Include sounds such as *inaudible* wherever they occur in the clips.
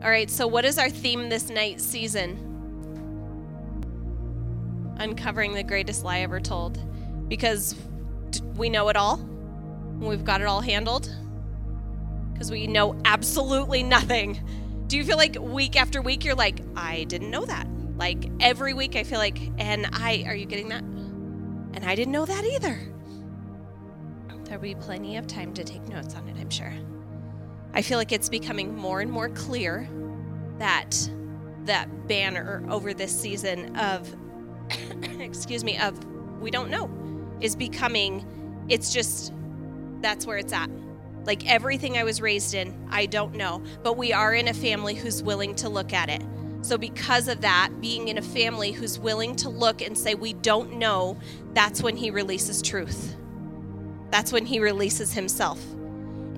All right, so what is our theme this night season? Uncovering the greatest lie ever told. Because we know it all. We've got it all handled. Because we know absolutely nothing. Do you feel like week after week you're like, I didn't know that? Like every week I feel like, and I, are you getting that? And I didn't know that either. There'll be plenty of time to take notes on it, I'm sure. I feel like it's becoming more and more clear that that banner over this season of *coughs* excuse me of we don't know is becoming it's just that's where it's at. Like everything i was raised in i don't know but we are in a family who's willing to look at it. So because of that being in a family who's willing to look and say we don't know that's when he releases truth. That's when he releases himself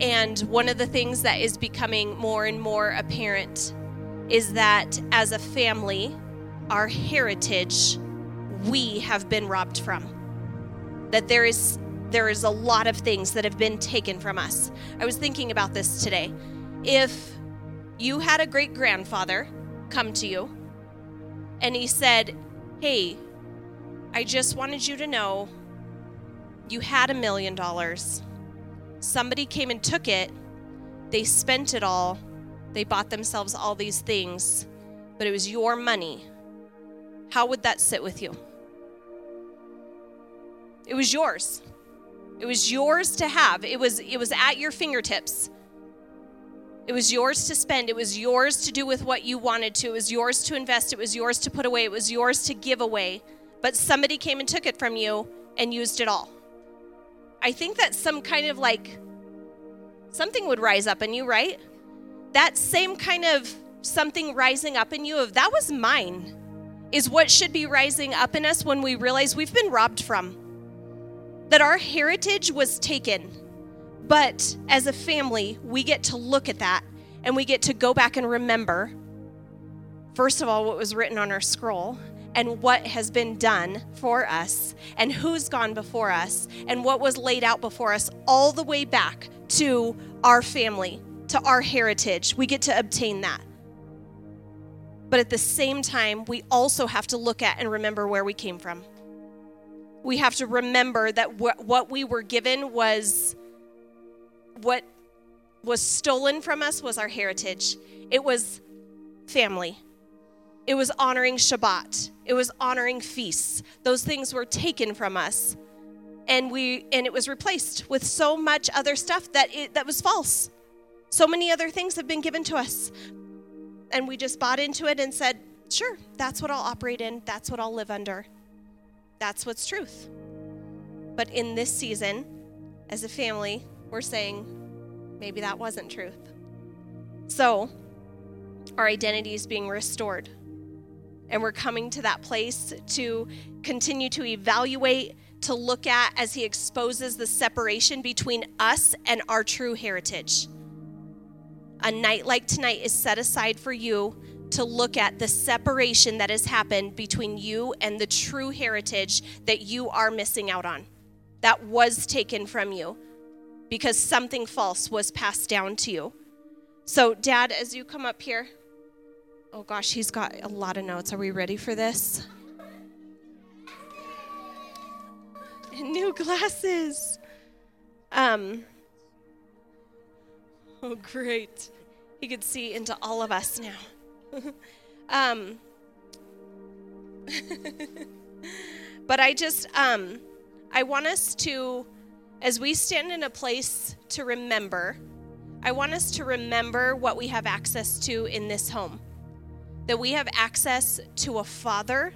and one of the things that is becoming more and more apparent is that as a family, our heritage we have been robbed from. That there is there is a lot of things that have been taken from us. I was thinking about this today. If you had a great grandfather come to you and he said, Hey, I just wanted you to know you had a million dollars Somebody came and took it, they spent it all, they bought themselves all these things, but it was your money. How would that sit with you? It was yours. It was yours to have. It was it was at your fingertips. It was yours to spend. It was yours to do with what you wanted to. It was yours to invest. It was yours to put away. It was yours to give away. But somebody came and took it from you and used it all. I think that some kind of like something would rise up in you, right? That same kind of something rising up in you of that was mine is what should be rising up in us when we realize we've been robbed from. That our heritage was taken. But as a family, we get to look at that and we get to go back and remember, first of all, what was written on our scroll, and what has been done for us and who's gone before us and what was laid out before us all the way back to our family, to our heritage. We get to obtain that. But at the same time, we also have to look at and remember where we came from. We have to remember that what we were given was what was stolen from us was our heritage. It was family. It was honoring Shabbat. It was honoring feasts. Those things were taken from us. And we and it was replaced with so much other stuff that it, that was false. So many other things have been given to us. And we just bought into it and said, "Sure, that's what I'll operate in. That's what I'll live under. That's what's truth." But in this season, as a family, we're saying maybe that wasn't truth. So, our identity is being restored. And we're coming to that place to continue to evaluate, to look at as He exposes the separation between us and our true heritage. A night like tonight is set aside for you to look at the separation that has happened between you and the true heritage that you are missing out on, that was taken from you because something false was passed down to you. So, Dad, as you come up here, Oh gosh, he's got a lot of notes. Are we ready for this? And New *laughs* glasses. Um. Oh, great. He could see into all of us now. *laughs* um. *laughs* but I just, um, I want us to, as we stand in a place to remember, I want us to remember what we have access to in this home that we have access to a father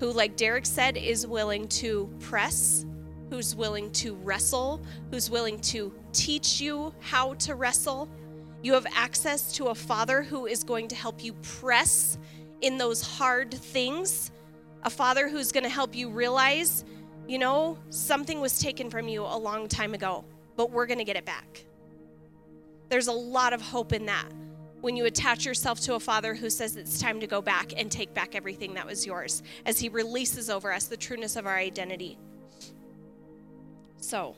who, like Derek said, is willing to press, who's willing to wrestle, who's willing to teach you how to wrestle. You have access to a father who is going to help you press in those hard things, a father who's going to help you realize, you know, something was taken from you a long time ago, but we're going to get it back. There's a lot of hope in that when you attach yourself to a father who says it's time to go back and take back everything that was yours as he releases over us the trueness of our identity. So,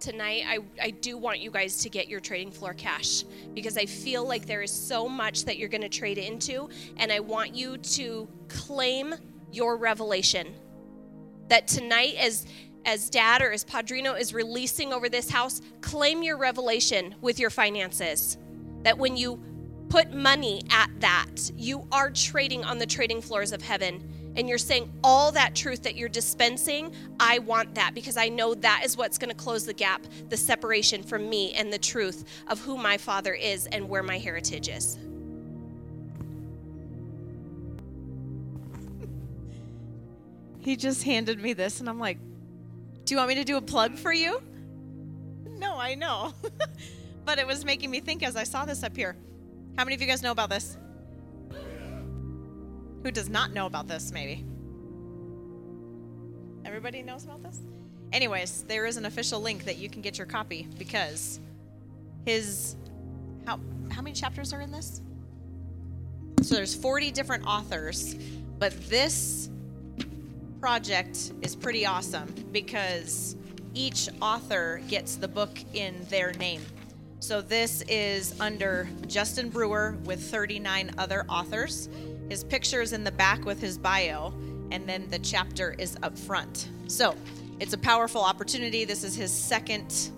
tonight I, I do want you guys to get your trading floor cash because I feel like there is so much that you're going to trade into, and I want you to claim your revelation. That tonight, as as dad or as padrino is releasing over this house, claim your revelation with your finances. That when you put money at that, you are trading on the trading floors of heaven and you're saying all that truth that you're dispensing, I want that because I know that is what's going to close the gap, the separation from me and the truth of who my father is and where my heritage is. *laughs* He just handed me this, and I'm like, Do you want me to do a plug for you? No, I know. *laughs* but it was making me think as I saw this up here. How many of you guys know about this? Who does not know about this, maybe? Everybody knows about this? Anyways, there is an official link that you can get your copy because his how how many chapters are in this? So there's 40 different authors, but this project is pretty awesome because each author gets the book in their name. So this is under Justin Brewer with 39 other authors. His picture is in the back with his bio, and then the chapter is up front. So it's a powerful opportunity. This is his second.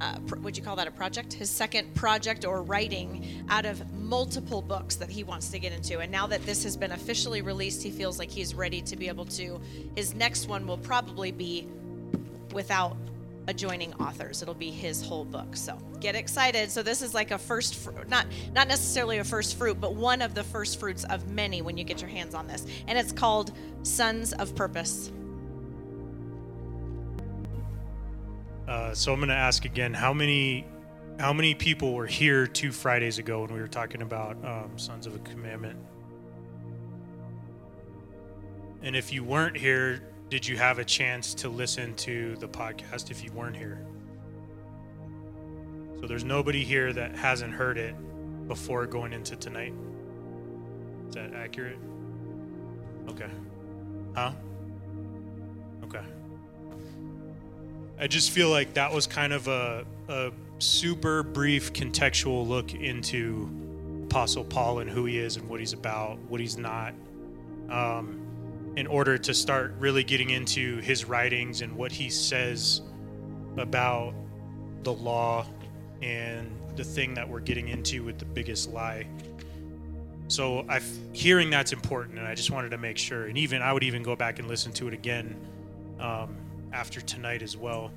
Uh, would you call that a project? His second project or writing out of multiple books that he wants to get into. And now that this has been officially released, he feels like he's ready to be able to. His next one will probably be without adjoining authors. It'll be his whole book. So get excited. So this is like a first, fr- not not necessarily a first fruit, but one of the first fruits of many when you get your hands on this, and it's called Sons of Purpose. Uh, so I'm going to ask again: How many, how many people were here two Fridays ago when we were talking about um, Sons of a Commandment? And if you weren't here, did you have a chance to listen to the podcast if you weren't here? So there's nobody here that hasn't heard it before going into tonight. Is that accurate? Okay. Huh? Okay. I just feel like that was kind of a, a super brief contextual look into Apostle Paul and who he is and what he's about, what he's not. Um, in order to start really getting into his writings and what he says about the law and the thing that we're getting into with the biggest lie. So I hearing that's important, and I just wanted to make sure. And even I would even go back and listen to it again um, after tonight as well.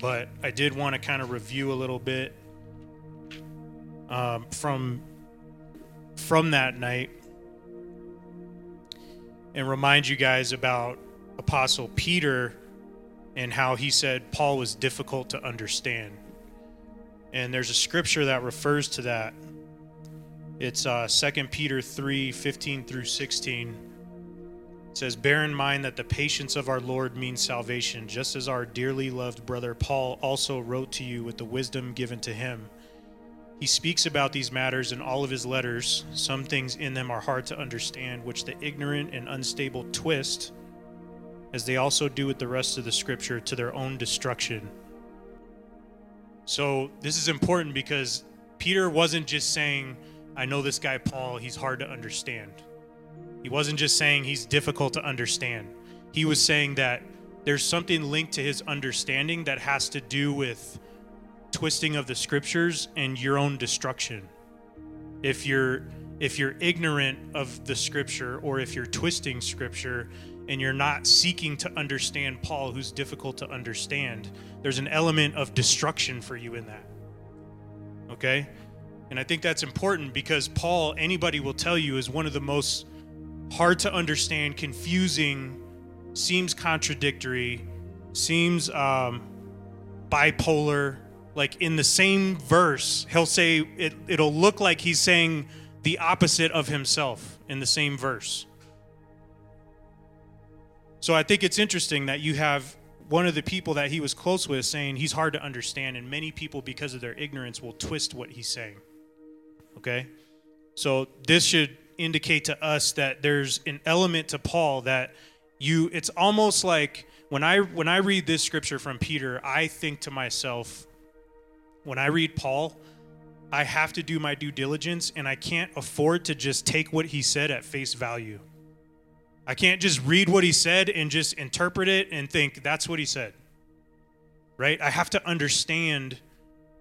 But I did want to kind of review a little bit um, from from that night and remind you guys about Apostle Peter and how he said Paul was difficult to understand. And there's a scripture that refers to that. It's uh, 2 Peter 3 15 through 16. It says, Bear in mind that the patience of our Lord means salvation, just as our dearly loved brother Paul also wrote to you with the wisdom given to him he speaks about these matters in all of his letters. Some things in them are hard to understand, which the ignorant and unstable twist, as they also do with the rest of the scripture, to their own destruction. So, this is important because Peter wasn't just saying, I know this guy Paul, he's hard to understand. He wasn't just saying he's difficult to understand. He was saying that there's something linked to his understanding that has to do with twisting of the scriptures and your own destruction. If you're if you're ignorant of the scripture or if you're twisting scripture and you're not seeking to understand Paul who's difficult to understand, there's an element of destruction for you in that. Okay? And I think that's important because Paul, anybody will tell you, is one of the most hard to understand, confusing, seems contradictory, seems um, bipolar, like in the same verse, he'll say it, it'll look like he's saying the opposite of himself in the same verse. So I think it's interesting that you have one of the people that he was close with saying he's hard to understand, and many people, because of their ignorance, will twist what he's saying. Okay? So this should indicate to us that there's an element to Paul that you, it's almost like when I when I read this scripture from Peter, I think to myself, when I read Paul, I have to do my due diligence and I can't afford to just take what he said at face value. I can't just read what he said and just interpret it and think that's what he said. Right? I have to understand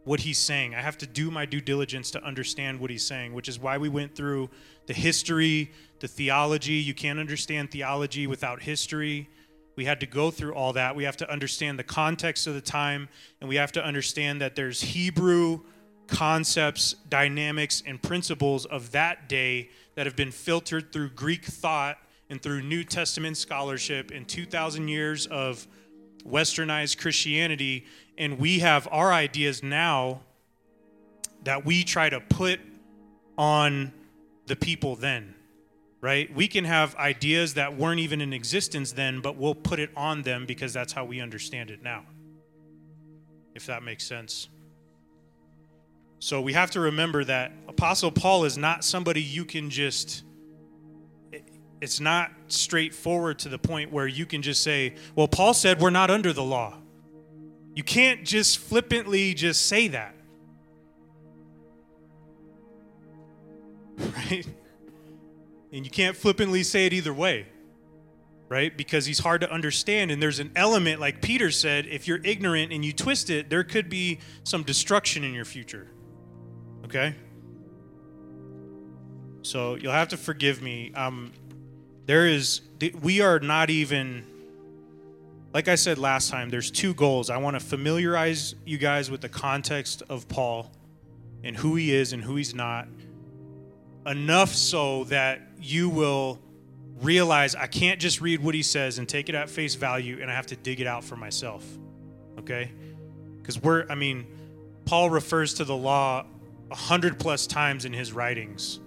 what he's saying. I have to do my due diligence to understand what he's saying, which is why we went through the history, the theology. You can't understand theology without history. We had to go through all that. We have to understand the context of the time, and we have to understand that there's Hebrew concepts, dynamics, and principles of that day that have been filtered through Greek thought and through New Testament scholarship and 2,000 years of westernized Christianity. And we have our ideas now that we try to put on the people then right? We can have ideas that weren't even in existence then, but we'll put it on them because that's how we understand it now. If that makes sense. So we have to remember that Apostle Paul is not somebody you can just it's not straightforward to the point where you can just say, "Well, Paul said we're not under the law." You can't just flippantly just say that. *laughs* Right? And you can't flippantly say it either way, right? Because he's hard to understand. And there's an element, like Peter said, if you're ignorant and you twist it, there could be some destruction in your future, okay? So you'll have to forgive me. Um, there is, we are not even, like I said last time, there's two goals. I want to familiarize you guys with the context of Paul and who he is and who he's not enough so that you will realize I can't just read what he says and take it at face value and I have to dig it out for myself. Okay? Because we're, I mean, Paul refers to the law a hundred plus times in his writings.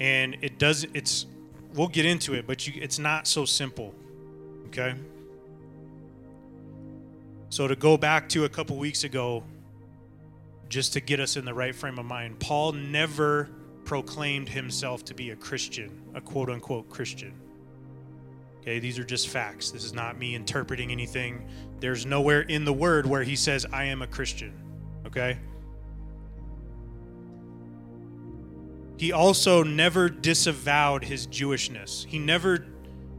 And it doesn't, it's, we'll get into it, but you, it's not so simple. Okay? So to go back to a couple weeks ago, just to get us in the right frame of mind, Paul never proclaimed himself to be a Christian, a quote unquote Christian. Okay, these are just facts. This is not me interpreting anything. There's nowhere in the word where he says, I am a Christian. Okay? He also never disavowed his Jewishness. He never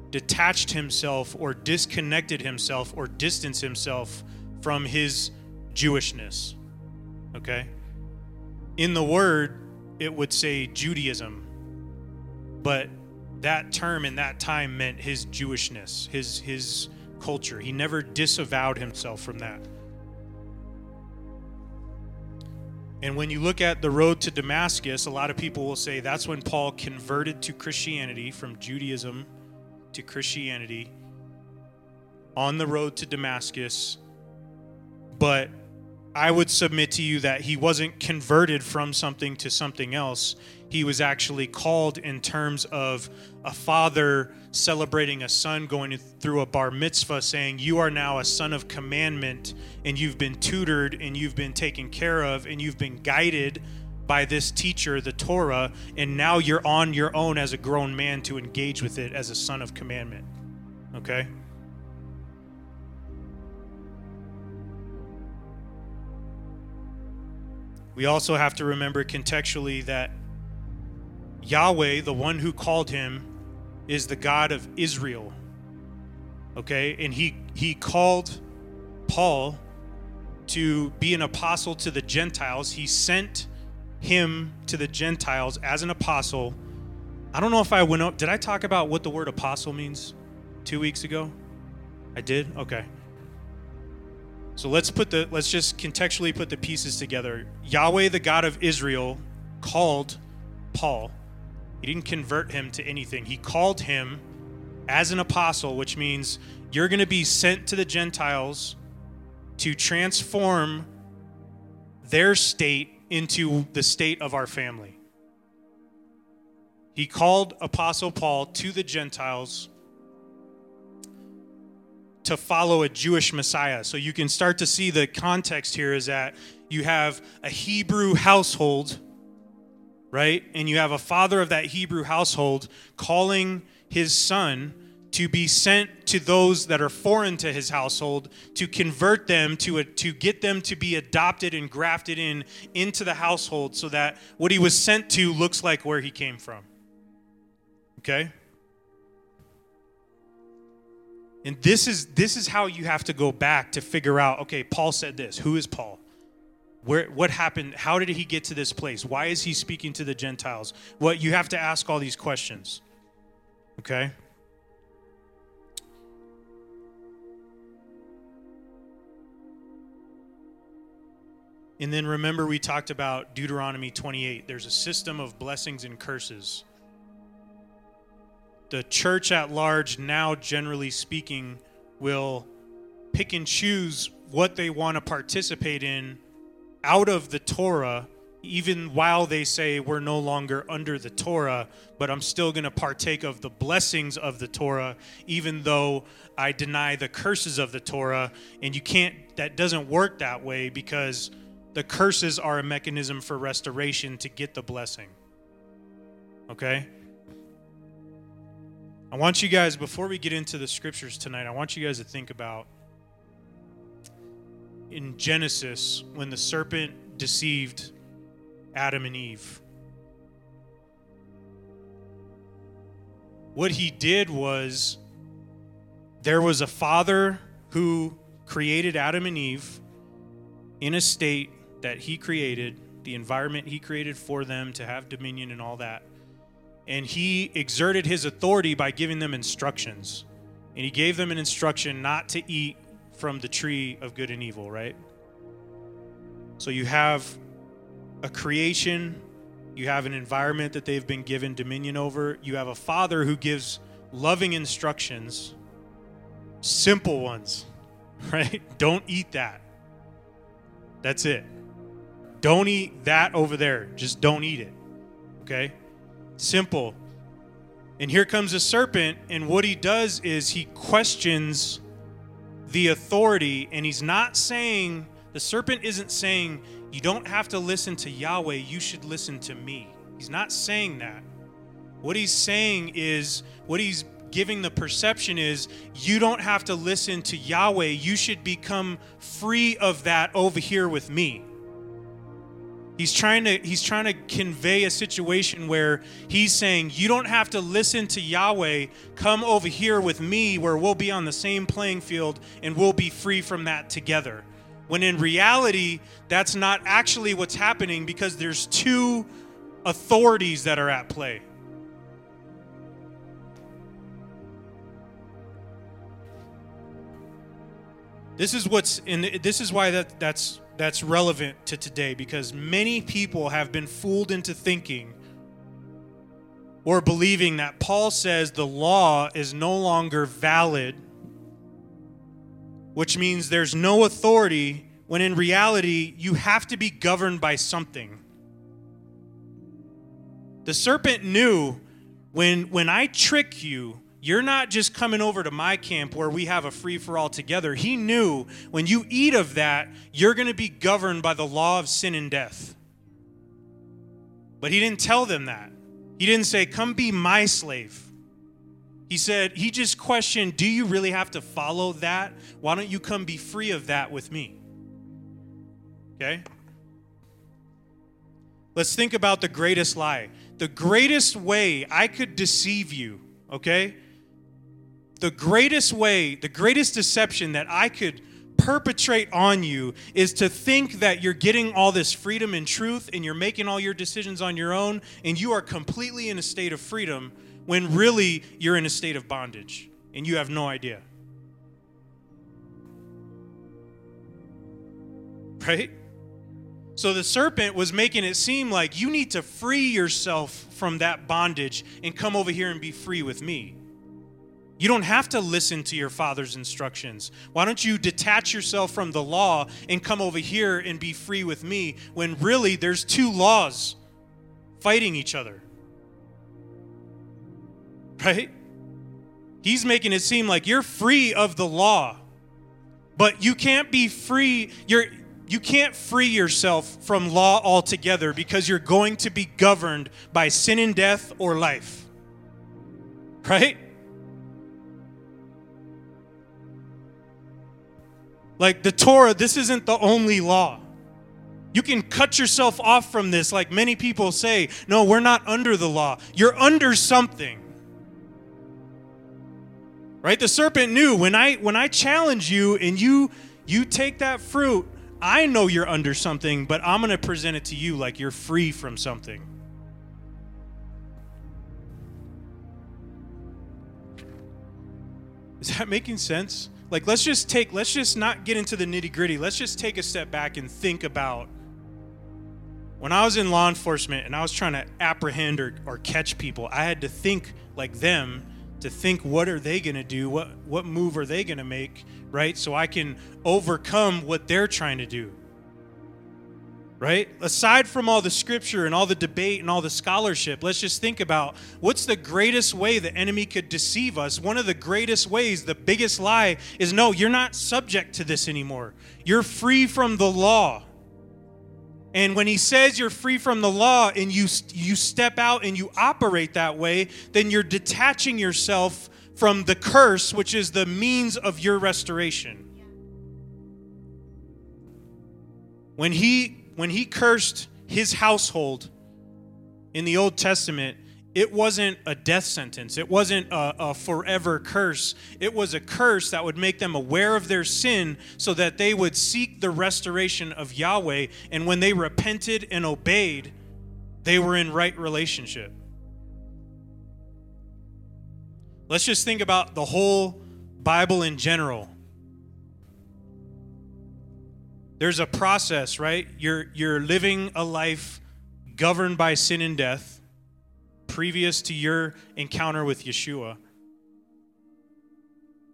detached himself or disconnected himself or distanced himself from his Jewishness. Okay? In the word, it would say Judaism, but that term in that time meant his Jewishness, his his culture. He never disavowed himself from that. And when you look at the road to Damascus, a lot of people will say that's when Paul converted to Christianity from Judaism to Christianity on the road to Damascus. But I would submit to you that he wasn't converted from something to something else. He was actually called in terms of a father celebrating a son going through a bar mitzvah, saying, You are now a son of commandment, and you've been tutored, and you've been taken care of, and you've been guided by this teacher, the Torah, and now you're on your own as a grown man to engage with it as a son of commandment. Okay? We also have to remember contextually that Yahweh, the one who called him, is the God of Israel. Okay? And he he called Paul to be an apostle to the Gentiles. He sent him to the Gentiles as an apostle. I don't know if I went up. Did I talk about what the word apostle means two weeks ago? I did? Okay. So let's put the let's just contextually put the pieces together. Yahweh, the God of Israel, called Paul. He didn't convert him to anything. He called him as an apostle, which means you're going to be sent to the Gentiles to transform their state into the state of our family. He called Apostle Paul to the Gentiles to follow a Jewish Messiah. So you can start to see the context here is that you have a Hebrew household, right? And you have a father of that Hebrew household calling his son to be sent to those that are foreign to his household to convert them to a, to get them to be adopted and grafted in into the household so that what he was sent to looks like where he came from okay and this is this is how you have to go back to figure out okay paul said this. Who is paul? Where what happened? How did he get to this place? Why is he speaking to the gentiles? What you have to ask all these questions okay? And then remember we talked about deuteronomy 28 there's a system of blessings and curses the church at large now generally speaking will pick and choose what they want to participate in out of the Torah, even while they say we're no longer under the Torah, but I'm still going to partake of the blessings of the Torah, even though I deny the curses of the Torah. And you can't, that doesn't work that way because the curses are a mechanism for restoration to get the blessing. Okay? I want you guys, before we get into the scriptures tonight, I want you guys to think about in Genesis when the serpent deceived Adam and Eve. What he did was there was a father who created Adam and Eve in a state that he created, the environment he created for them to have dominion and all that. And he exerted his authority by giving them instructions. And he gave them an instruction not to eat from the tree of good and evil, right? So you have a creation, you have an environment that they've been given dominion over, you have a father who gives loving instructions, simple ones, *laughs* right? Don't eat that. That's it. Don't eat that over there. Just don't eat it. Okay? Simple. And here comes a serpent, and what he does is he questions the authority, and he's not saying, the serpent isn't saying, you don't have to listen to Yahweh, you should listen to me. He's not saying that. What he's saying is, what he's giving the perception is, you don't have to listen to Yahweh, you should become free of that over here with me. He's trying to he's trying to convey a situation where he's saying you don't have to listen to Yahweh, come over here with me where we'll be on the same playing field and we'll be free from that together. When in reality, that's not actually what's happening because there's two authorities that are at play. This is what's in this is why that that's that's relevant to today because many people have been fooled into thinking or believing that Paul says the law is no longer valid, which means there's no authority, when in reality, you have to be governed by something. The serpent knew when, when I trick you, you're not just coming over to my camp where we have a free for all together. He knew when you eat of that, you're going to be governed by the law of sin and death. But he didn't tell them that. He didn't say, Come be my slave. He said, He just questioned, Do you really have to follow that? Why don't you come be free of that with me? Okay? Let's think about the greatest lie. The greatest way I could deceive you, okay? The greatest way, the greatest deception that I could perpetrate on you is to think that you're getting all this freedom and truth and you're making all your decisions on your own and you are completely in a state of freedom when really you're in a state of bondage and you have no idea. Right? So the serpent was making it seem like you need to free yourself from that bondage and come over here and be free with me. You don't have to listen to your father's instructions. Why don't you detach yourself from the law and come over here and be free with me when really there's two laws fighting each other? Right? He's making it seem like you're free of the law, but you can't be free. You're you can't free yourself from law altogether because you're going to be governed by sin and death or life. Right? Like the Torah, this isn't the only law. You can cut yourself off from this, like many people say. No, we're not under the law. You're under something. Right? The serpent knew when I when I challenge you and you you take that fruit, I know you're under something, but I'm going to present it to you like you're free from something. Is that making sense? Like, let's just take, let's just not get into the nitty gritty. Let's just take a step back and think about when I was in law enforcement and I was trying to apprehend or, or catch people, I had to think like them to think what are they going to do? What, what move are they going to make? Right? So I can overcome what they're trying to do right? Aside from all the scripture and all the debate and all the scholarship, let's just think about what's the greatest way the enemy could deceive us. One of the greatest ways, the biggest lie, is no, you're not subject to this anymore. You're free from the law. And when he says you're free from the law and you, you step out and you operate that way, then you're detaching yourself from the curse, which is the means of your restoration. When he when he cursed his household in the Old Testament, it wasn't a death sentence. It wasn't a, a, forever curse. It was a curse that would make them aware of their sin so that they would seek the restoration of Yahweh. And when they repented and obeyed, they were in right relationship. Let's just think about the whole Bible in general there's a process, right? You're you're living a life governed by sin and death previous to your encounter with Yeshua.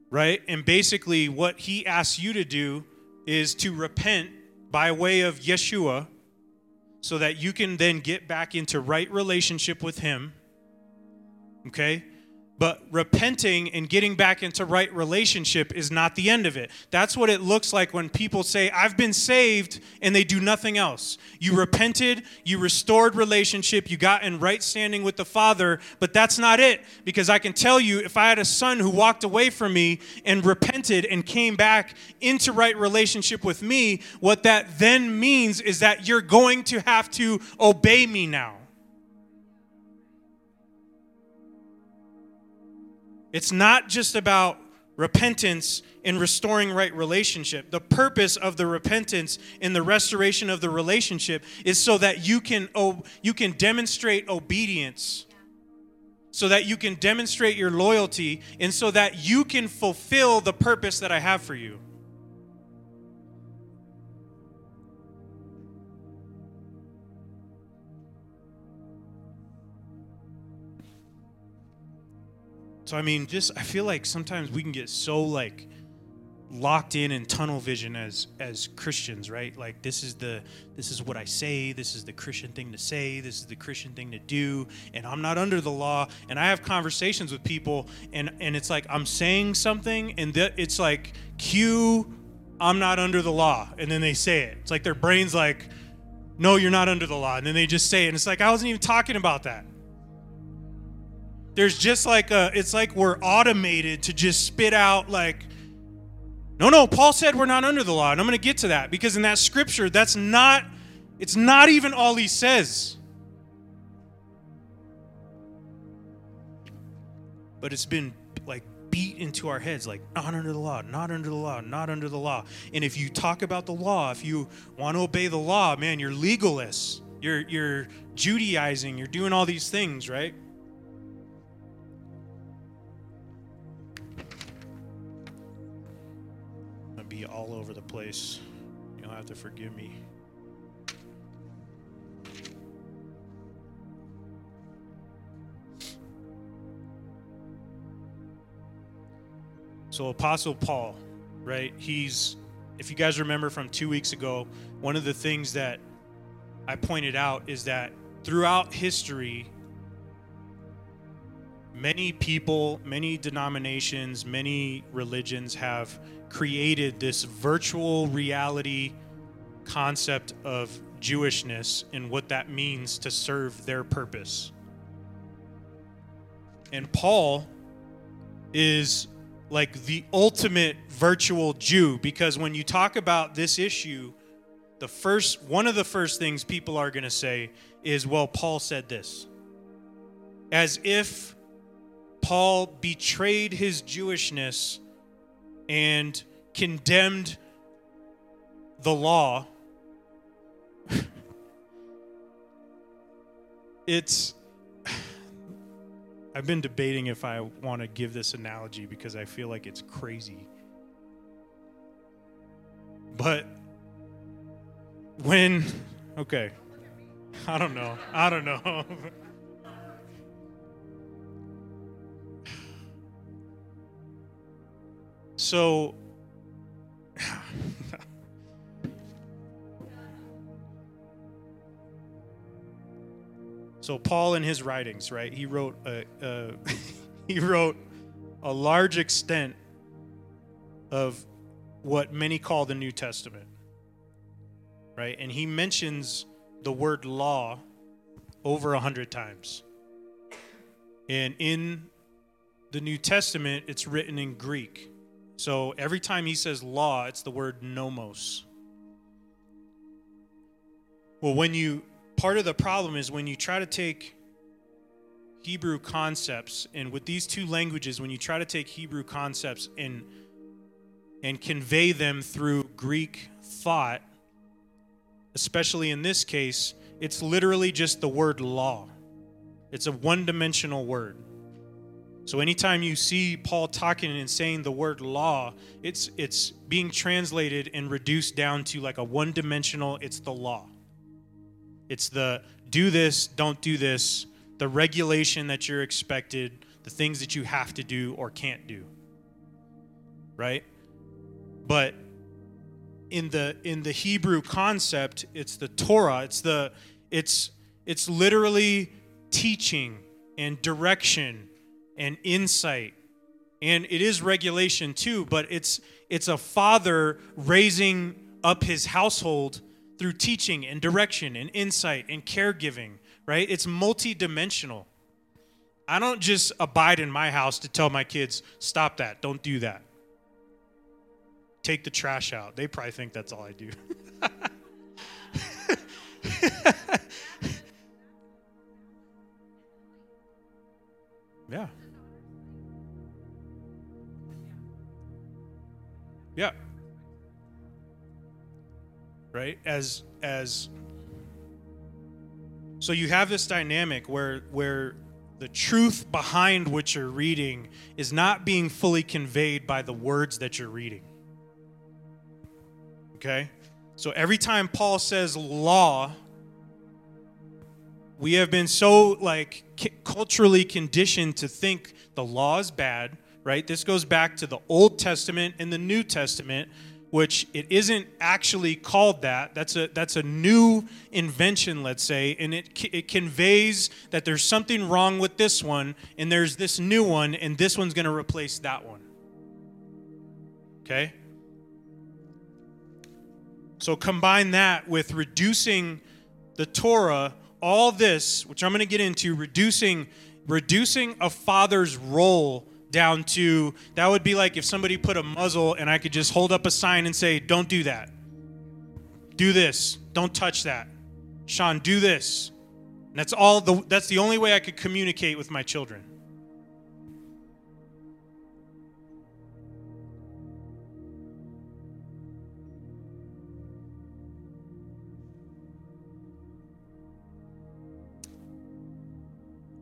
Right? And basically what he asks you to do is to repent by way of Yeshua so that you can then get back into right relationship with him. Okay? But repenting and getting back into right relationship is not the end of it. That's what it looks like when people say, I've been saved, and they do nothing else. You repented, you restored relationship, you got in right standing with the Father, but that's not it. Because I can tell you, if I had a son who walked away from me and repented and came back into right relationship with me, what that then means is that you're going to have to obey me now. It's not just about repentance and restoring right relationship. The purpose of the repentance and the restoration of the relationship is so that you can you can demonstrate obedience. So that you can demonstrate your loyalty and so that you can fulfill the purpose that I have for you. So I mean, just I feel like sometimes we can get so like locked in and tunnel vision as as Christians, right? Like this is the this is what I say, this is the Christian thing to say, this is the Christian thing to do, and I'm not under the law. And I have conversations with people and and it's like I'm saying something and it's like cue I'm not under the law and then they say it. It's like their brain's like no, you're not under the law. And then they just say it. And it's like I wasn't even talking about that. There's just like a, it's like we're automated to just spit out like, no, no, Paul said we're not under the law. And I'm going to get to that because in that scripture, that's not, it's not even all he says. But it's been like beat into our heads like, not under the law, not under the law, not under the law. And if you talk about the law, if you want to obey the law, man, you're legalist. You're, you're Judaizing. You're doing all these things, right? All over the place. You'll have to forgive me. So, Apostle Paul, right? He's, if you guys remember from two weeks ago, one of the things that I pointed out is that throughout history, many people, many denominations, many religions have created this virtual reality concept of Jewishness and what that means to serve their purpose. And Paul is like the ultimate virtual Jew because when you talk about this issue, the first one of the first things people are going to say is, well, Paul said this. As if Paul betrayed his Jewishness and condemned the law. *laughs* it's *sighs* I've been debating if I want to give this analogy because I feel like it's crazy. But when, *laughs* okay, I don't know. I don't know. *laughs* so, *laughs* So Paul in his writings, right? He wrote a, a *laughs* he wrote a large extent of what many call the New Testament. Right? And he mentions the word law over a hundred times. And in the New Testament, it's written in Greek. So every time he says law, it's the word nomos. Well, when you part of the problem is when you try to take Hebrew concepts and with these two languages when you try to take Hebrew concepts and and convey them through Greek thought especially in this case it's literally just the word law it's a one-dimensional word so anytime you see Paul talking and saying the word law it's it's being translated and reduced down to like a one-dimensional it's the law it's the do this, don't do this, the regulation that you're expected, the things that you have to do or can't do. Right? But in the in the Hebrew concept, it's the Torah. It's the it's it's literally teaching and direction and insight. And it is regulation too, but it's it's a father raising up his household through teaching and direction and insight and caregiving, right? It's multidimensional. I don't just abide in my house to tell my kids, stop that, don't do that. Take the trash out. They probably think that's all I do. *laughs* yeah. Yeah. Right? As as so you have this dynamic where where the truth behind what you're reading is not being fully conveyed by the words that you're reading. Okay? So every time paul says law we have been so like culturally conditioned to think the law is bad right this goes back to the old testament and the new testament which it isn't actually called that. That's a that's a new invention, let's say, and it it conveys that there's something wrong with this one, and there's this new one, and this one's going to replace that one. Okay. So combine that with reducing the Torah, all this, which I'm going to get into, reducing reducing a father's role down to that would be like if somebody put a muzzle and I could just hold up a sign and say, Don't do that. Do this. Don't touch that. Sean, do this. And that's all the that's the only way I could communicate with my children.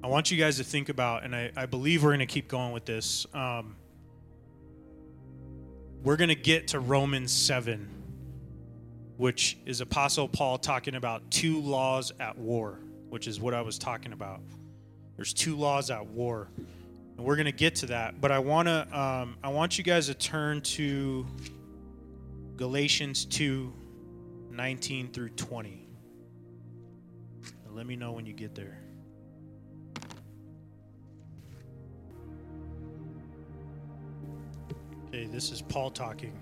I want you guys to think about, and I, I believe we're going to keep going with this. Um, we're going to get to Romans 7, which is Apostle Paul talking about two laws at war, which is what I was talking about. There's two laws at war. And we're going to get to that. But I want to, um, I want you guys to turn to Galatians 2 19 through 20. And let me know when you get there. Okay, this is Paul talking.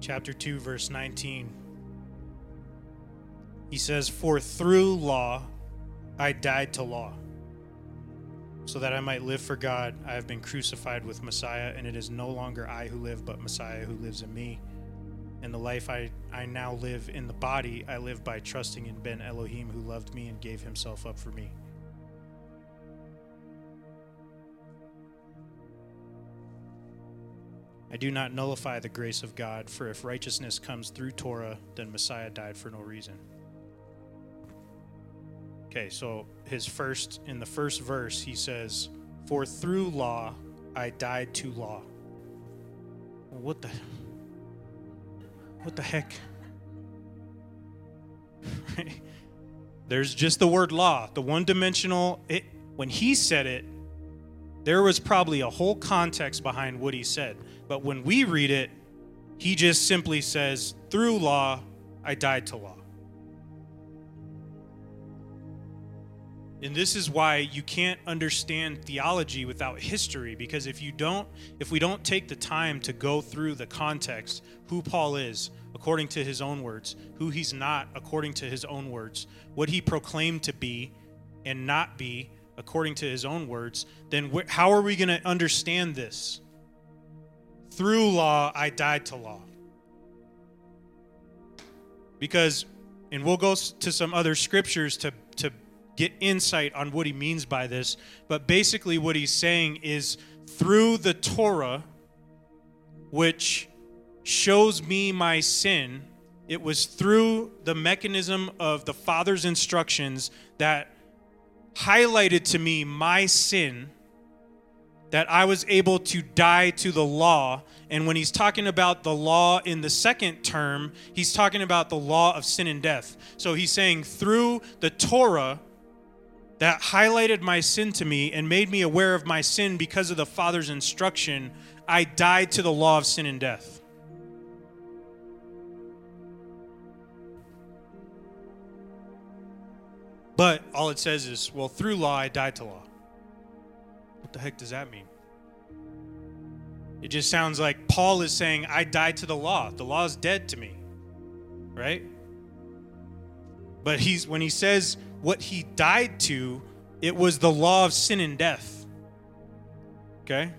Chapter 2, verse 19. He says, For through law I died to law, so that I might live for God. I have been crucified with Messiah, and it is no longer I who live, but Messiah who lives in me. And the life I, I now live in the body, I live by trusting in Ben Elohim, who loved me and gave himself up for me. I do not nullify the grace of God, for if righteousness comes through Torah, then Messiah died for no reason. Okay, so his first, in the first verse, he says, For through law I died to law. What the, what the heck? *laughs* There's just the word law, the one dimensional. It, when he said it, there was probably a whole context behind what he said. But when we read it, he just simply says, Through law, I died to law. And this is why you can't understand theology without history because if you don't if we don't take the time to go through the context who Paul is according to his own words, who he's not according to his own words, what he proclaimed to be and not be according to his own words, then wh- how are we going to understand this? Through law, I died to law. Because, and we'll go to some other scriptures to, to get insight on what he means by this, but basically, what he's saying is through the Torah, which shows me my sin, it was through the mechanism of the Father's instructions that highlighted to me my sin that I was able to die to the law. And when he's talking about the law in the second term, he's talking about the law of sin and death. So he's saying through the Torah that highlighted my sin to me and made me aware of my sin because of the Father's instruction, I died to the law of sin and death. But all it says is, well, through law, I died to law. The heck does that mean? It just sounds like Paul is saying, I died to the law. The law is dead to me. Right? But he's when he says what he died to, it was the law of sin and death. Okay?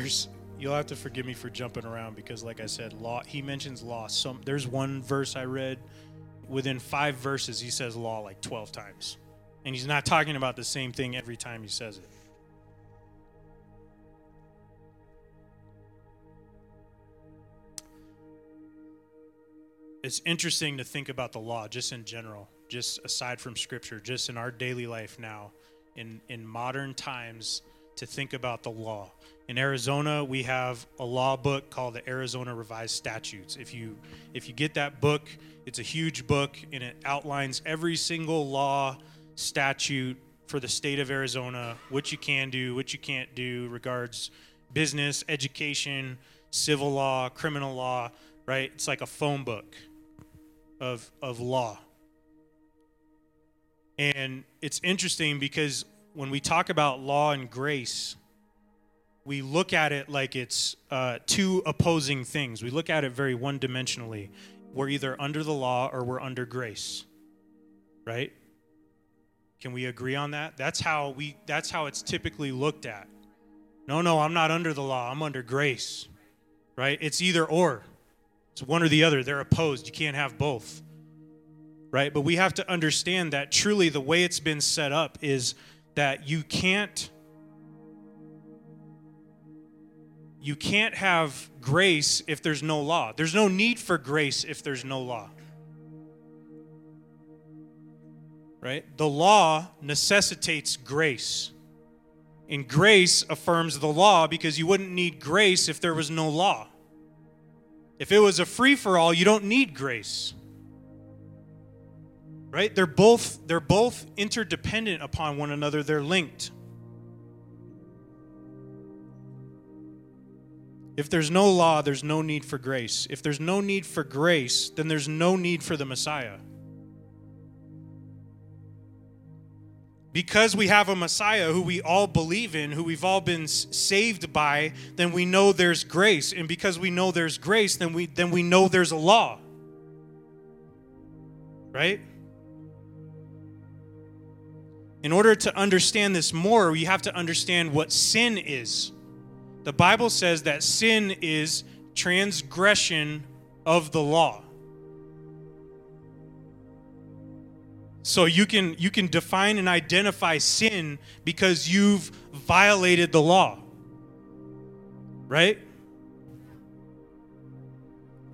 there's you'll have to forgive me for jumping around because like i said law he mentions law some there's one verse i read within five verses he says law like 12 times. And he's not talking about the same thing every time he says it. It's interesting to think about the law just in general just aside from scripture just in our daily life now in in modern times to think about the law in Arizona, we have a law book called the Arizona Revised Statutes. If you if you get that book, it's a huge book and it outlines every single law, statute for the state of Arizona, what you can do, what you can't do regards business, education, civil law, criminal law, right? It's like a phone book of of law. And it's interesting because when we talk about law and grace, we look at it like it's uh, two opposing things. We look at it very one dimensionally. We're either under the law or we're under grace, right? Can we agree on that? That's how we. That's how it's typically looked at. No, no, I'm not under the law. I'm under grace, right? It's either or. It's one or the other. They're opposed. You can't have both, right? But we have to understand that truly the way it's been set up is that you can't you can't have grace if there's no law. There's no need for grace if there's no law. Right? The law necessitates grace. And grace affirms the law because you wouldn't need grace if there was no law. If it was a free for all, you don't need grace. Right? They're both they're both interdependent upon one another. They're linked. If there's no law, there's no need for grace. If there's no need for grace, then there's no need for the Messiah. because we have a Messiah who we all believe in, who we've all been saved by, then we know there's grace. And because we know there's grace, then we then we know there's a law. Right? In order to understand this more, we have to understand what sin is. The Bible says that sin is transgression of the law. So you can you can define and identify sin because you've violated the law. Right?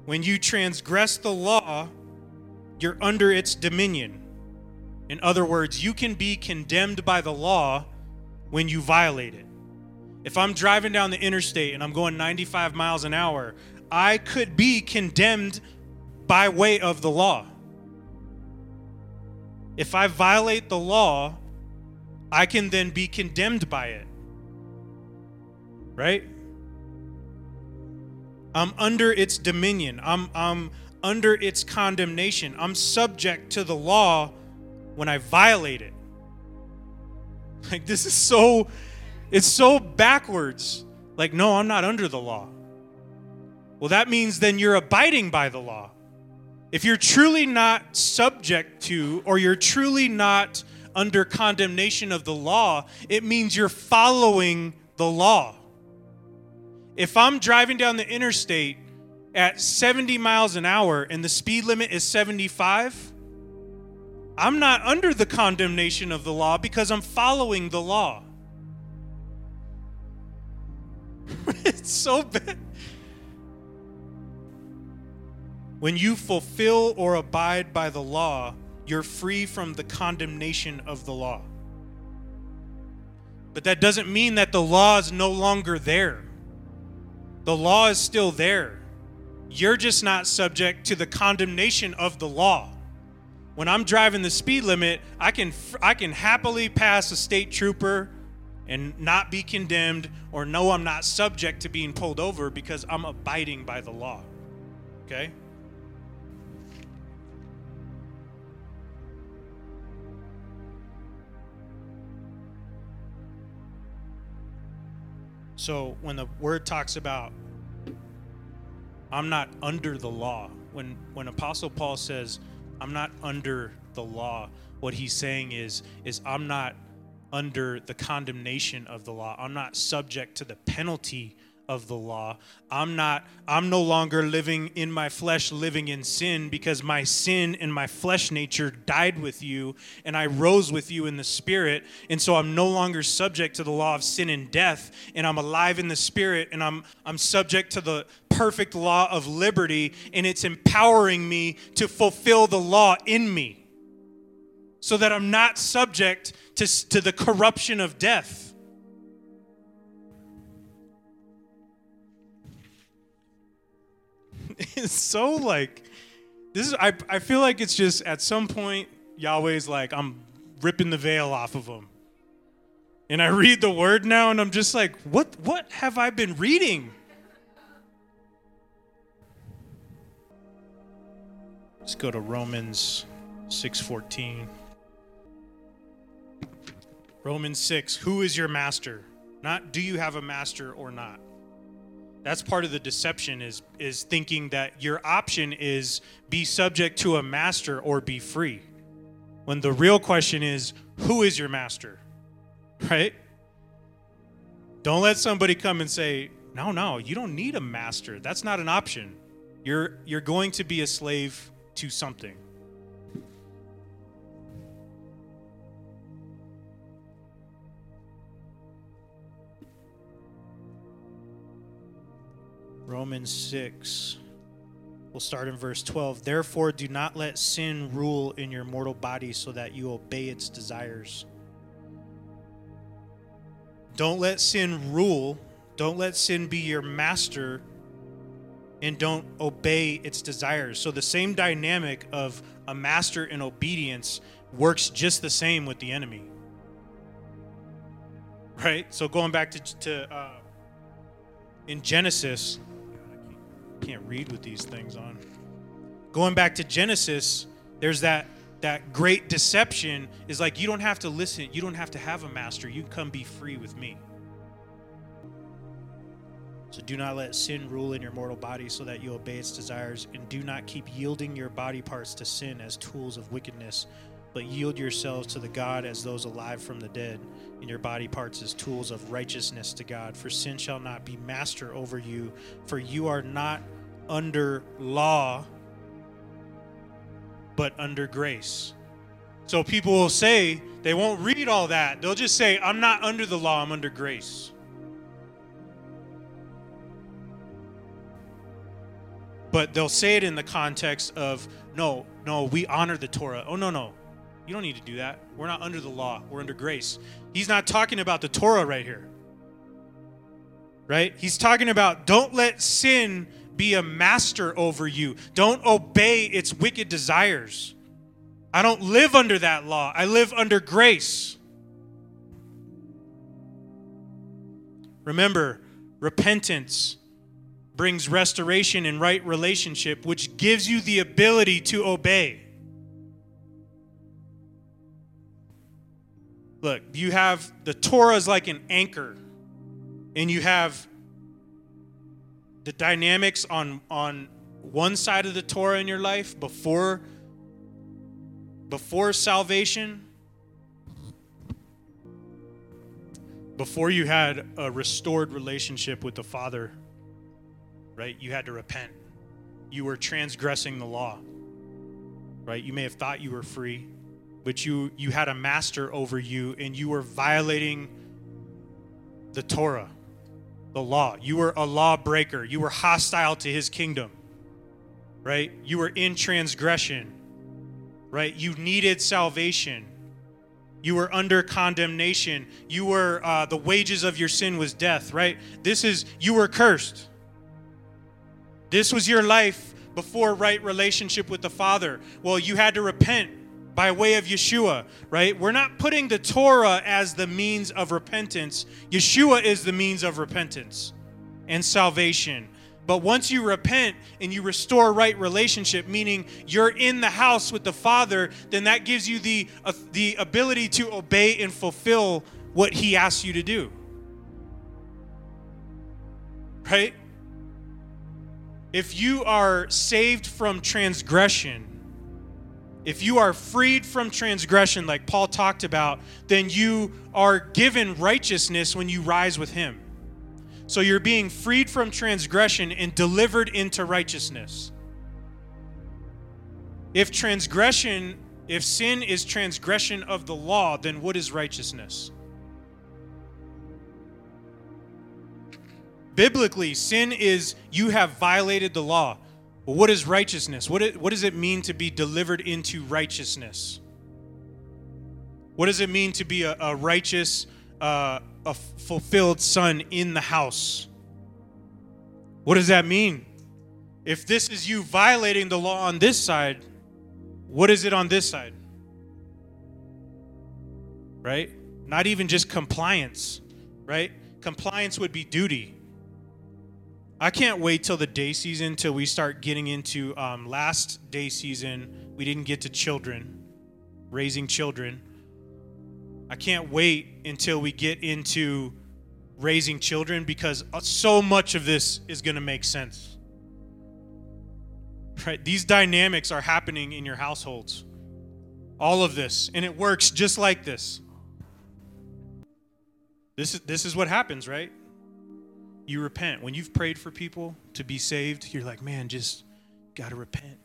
When you transgress the law, you're under its dominion. In other words, you can be condemned by the law when you violate it. If I'm driving down the interstate and I'm going 95 miles an hour, I could be condemned by way of the law. If I violate the law, I can then be condemned by it. Right? I'm under its dominion. I'm, I'm under its condemnation. I'm subject to the law when I violate it. Like, this is so, it's so backwards. Like, no, I'm not under the law. Well, that means then you're abiding by the law. If you're truly not subject to, or you're truly not under condemnation of the law, it means you're following the law. If I'm driving down the interstate at 70 miles an hour and the speed limit is 75, I'm not under the condemnation of the law because I'm following the law. *laughs* it's so bad. When you fulfill or abide by the law, you're free from the condemnation of the law. But that doesn't mean that the law is no longer there. The law is still there. You're just not subject to the condemnation of the law. When I'm driving the speed limit, I can I can happily pass a state trooper and not be condemned or know I'm not subject to being pulled over because I'm abiding by the law. Okay? So when the word talks about I'm not under the law, when when apostle Paul says I'm not under the law, what he's saying is is I'm not under the condemnation of the law. I'm not subject to the penalty of the law. I'm not I'm no longer living in my flesh living in sin because my sin and my flesh nature died with you and I rose with you in the spirit and so I'm no longer subject to the law of sin and death and I'm alive in the spirit and I'm I'm subject to the perfect law of liberty and it's empowering me to fulfill the law in me so that I'm not subject to, to the corruption of death. *laughs* it's so like this is I, I feel like it's just at some point Yahweh's like I'm ripping the veil off of them. And I read the word now and I'm just like, what what have I been reading? Let's go to Romans 6:14. Romans 6, who is your master? Not do you have a master or not? That's part of the deception is is thinking that your option is be subject to a master or be free. When the real question is who is your master? Right? Don't let somebody come and say, "No, no, you don't need a master. That's not an option. You're you're going to be a slave to something." Romans 6. We'll start in verse 12. Therefore, do not let sin rule in your mortal body so that you obey its desires. Don't let sin rule. Don't let sin be your master and don't obey its desires. So, the same dynamic of a master and obedience works just the same with the enemy. Right? So, going back to, to uh, in Genesis, can't read with these things on. Going back to Genesis, there's that that great deception is like you don't have to listen, you don't have to have a master. You come be free with me. So do not let sin rule in your mortal body so that you obey its desires, and do not keep yielding your body parts to sin as tools of wickedness, but yield yourselves to the God as those alive from the dead, and your body parts as tools of righteousness to God. For sin shall not be master over you, for you are not under law, but under grace. So people will say, they won't read all that. They'll just say, I'm not under the law, I'm under grace. But they'll say it in the context of, no, no, we honor the Torah. Oh, no, no. You don't need to do that. We're not under the law, we're under grace. He's not talking about the Torah right here. Right? He's talking about don't let sin be a master over you, don't obey its wicked desires. I don't live under that law, I live under grace. Remember, repentance brings restoration and right relationship, which gives you the ability to obey. Look, you have the Torah is like an anchor, and you have the dynamics on on one side of the Torah in your life before before salvation before you had a restored relationship with the Father right? You had to repent. You were transgressing the law, right? You may have thought you were free, but you you had a master over you and you were violating the Torah, the law. You were a lawbreaker. You were hostile to his kingdom. Right? You were in transgression. Right? You needed salvation. You were under condemnation. You were uh, the wages of your sin was death. Right? This is you were cursed. This was your life before right relationship with the Father. Well, you had to repent by way of Yeshua, right? We're not putting the Torah as the means of repentance. Yeshua is the means of repentance and salvation. But once you repent and you restore right relationship, meaning you're in the house with the Father, then that gives you the, uh, the ability to obey and fulfill what He asks you to do. Right? If you are saved from transgression, if you are freed from transgression, like Paul talked about, then you are given righteousness when you rise with Him. So you're being freed from transgression and delivered into righteousness. If transgression, if sin is transgression of the law, then what is righteousness? Biblically, sin is you have violated the law. What is righteousness? What, it, what does it mean to be delivered into righteousness? What does it mean to be a, a righteous, uh, a fulfilled son in the house? What does that mean? If this is you violating the law on this side, what is it on this side? Right? Not even just compliance, right? Compliance would be duty. I can't wait till the day season till we start getting into um, last day season. We didn't get to children, raising children. I can't wait until we get into raising children because uh, so much of this is going to make sense. Right? These dynamics are happening in your households. All of this, and it works just like this. This is this is what happens, right? You repent. When you've prayed for people to be saved, you're like, man, just got to repent,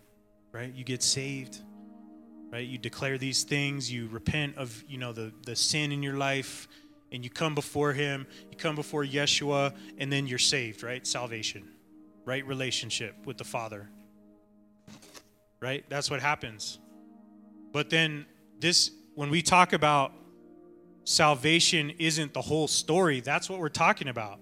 right? You get saved, right? You declare these things, you repent of, you know, the, the sin in your life, and you come before him, you come before Yeshua, and then you're saved, right? Salvation, right? Relationship with the Father, right? That's what happens. But then this, when we talk about salvation isn't the whole story, that's what we're talking about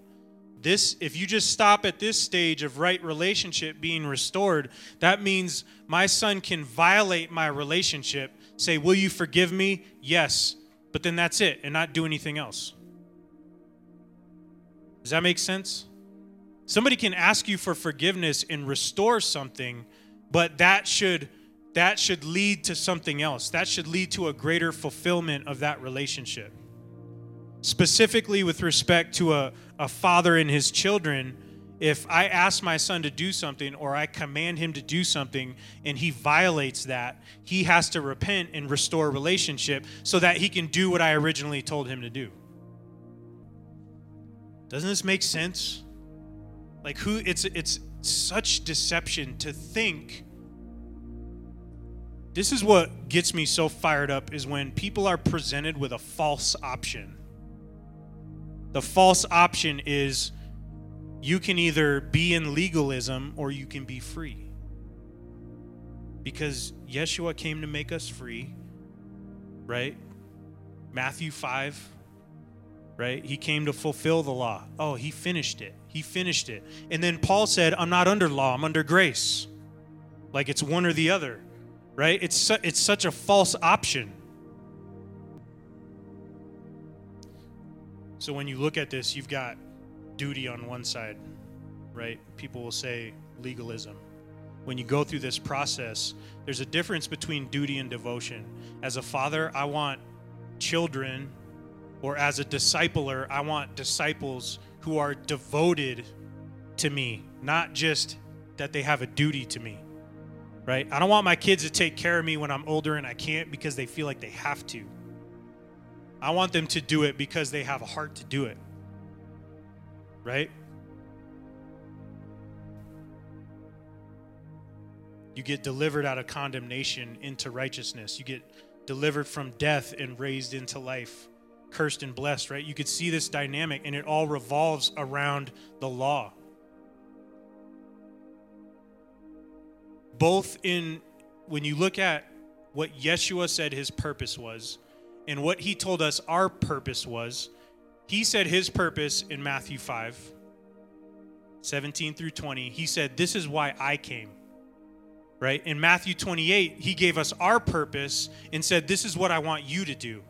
this if you just stop at this stage of right relationship being restored that means my son can violate my relationship say will you forgive me yes but then that's it and not do anything else does that make sense somebody can ask you for forgiveness and restore something but that should that should lead to something else. That should lead to a greater fulfillment of that relationship. Specifically, with respect to a, a father and his children, if I ask my son to do something or I command him to do something and he violates that, he has to repent and restore relationship so that he can do what I originally told him to do. Doesn't this make sense? Like who it's it's such deception to think this is what gets me so fired up is when people are presented with a false option. The false option is you can either be in legalism or you can be free. Because Yeshua came to make us free, right? Matthew 5, right? He came to fulfill the law. Oh, he finished it. He finished it. And then Paul said, I'm not under law, I'm under grace. Like it's one or the other, right? It's, su- it's such a false option. So when you look at this, you've got duty on one side, right? People will say legalism. When you go through this process, there's a difference between duty and devotion. As a father, I want children, or as a discipler, I want disciples who are devoted to me, not just that they have a duty to me, right? I don't want my kids to take care of me when I'm older and I can't because they feel like they have to. I want them to do it because they have a heart to do it right? You get delivered out of condemnation into righteousness. You get delivered from death and raised into life, cursed and blessed, right? You could see this dynamic, and it all revolves around the law. Both in when you look at what Yeshua said his purpose was and what he told us our purpose was, he said his purpose in Matthew 5, 17 through 20. He said, This is why I came. Right? In Matthew 28, he gave us our purpose and said, This is what I want you to do.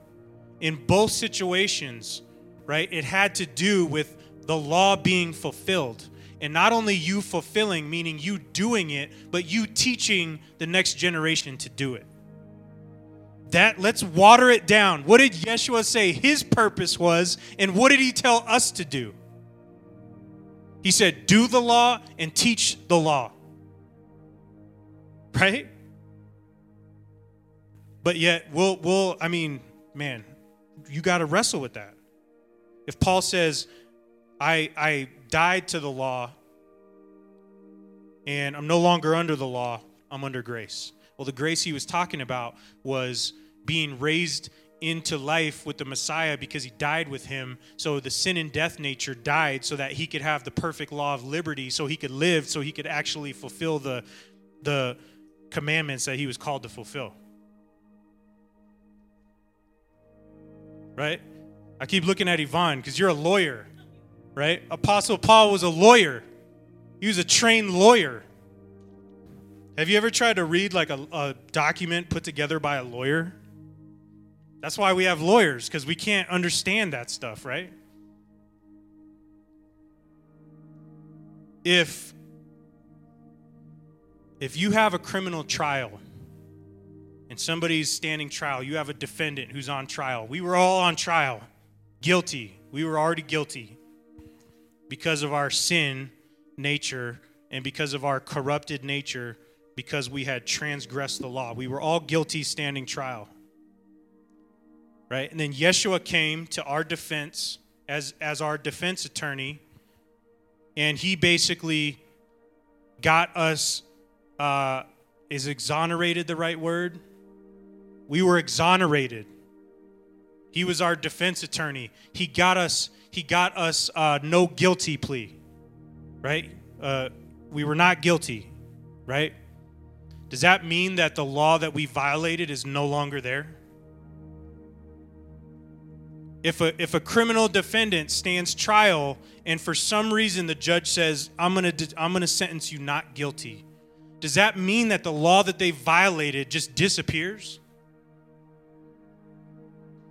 In both situations, right, it had to do with the law being fulfilled. And not only you fulfilling, meaning you doing it, but you teaching the next generation to do it that let's water it down. What did Yeshua say his purpose was, and what did he tell us to do? He said, Do the law and teach the law. *laughs* Right? But yet, we'll, we'll I mean, man, you got to wrestle with that. If Paul says, I, I died to the law and I'm no longer under the law, I'm under grace. Well, the grace he was talking about was being raised into life with the Messiah because he died with him. So the sin and death nature died so that he could have the perfect law of liberty, so he could live, so he could actually fulfill the, the commandments that he was called to fulfill. Right? I keep looking at Yvonne because you're a lawyer, right? Apostle Paul was a lawyer, he was a trained lawyer. Have you ever tried to read like a, a document put together by a lawyer? That's why we have lawyers, because we can't understand that stuff, right? If if you have a criminal trial and somebody's standing trial, you have a defendant who's on trial. We were all on trial, guilty. We were already guilty because of our sin nature and because of our corrupted nature because we had transgressed the law. We were all guilty standing trial. Right? And then Yeshua came to our defense as, as our defense attorney, and he basically got us, uh, is exonerated the right word? We were exonerated. He was our defense attorney. He got us, he got us uh, no guilty plea, right? Uh, we were not guilty, right? Does that mean that the law that we violated is no longer there? If a, if a criminal defendant stands trial and for some reason the judge says, I'm going to I'm going to sentence you not guilty, does that mean that the law that they violated just disappears?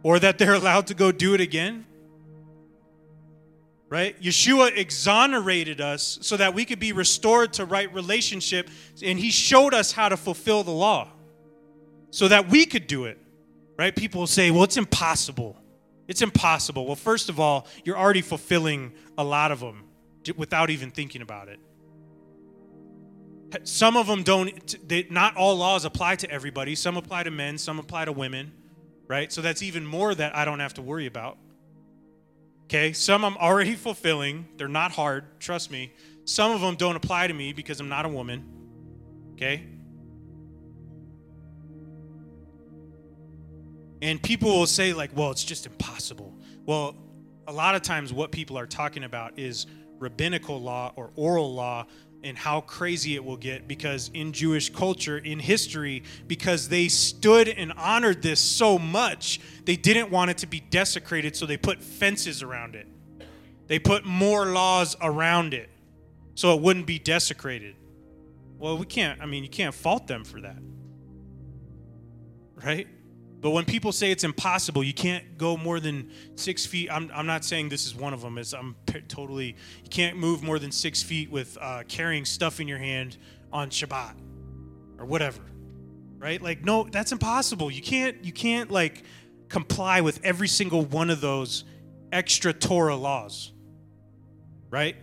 Or that they're *laughs* allowed to go do it again? Right? Yeshua exonerated us so that we could be restored to right relationship, and he showed us how to fulfill the law. so that we could do it. Right? People say, well, it's impossible. It's impossible. Well, first of all, you're already fulfilling a lot of them without even thinking about it. Some of them don't, they, not all laws apply to everybody. Some apply to men, some apply to women, right? So that's even more that I don't have to worry about. Okay, some I'm already fulfilling. They're not hard, trust me. Some of them don't apply to me because I'm not a woman. Okay? And people will say, like, well, it's just impossible. Well, a lot of times what people are talking about is rabbinical law or oral law and how crazy it will get because in Jewish culture, in history, because they stood and honored this so much, they didn't want it to be desecrated, so they put fences around it. They put more laws around it so it wouldn't be desecrated. Well, we can't, I mean, you can't fault them for that. Right? But when people say it's impossible, you can't go more than six feet. I'm, I'm not saying this is one of them. It's, I'm totally, you can't move more than six feet with uh, carrying stuff in your hand on Shabbat or whatever, right? Like, no, that's impossible. You can't, you can't like comply with every single one of those extra Torah laws, right?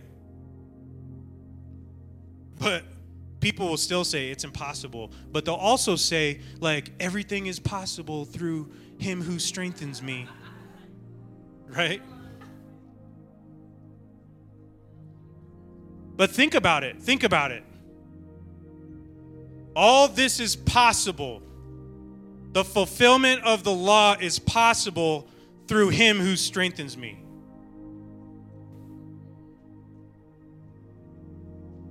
But people will still say it's impossible, but they'll also say, like, everything is possible through him who strengthens me. Right? But think about it. Think about it. All this is possible. The fulfillment of the law is possible through him who strengthens me.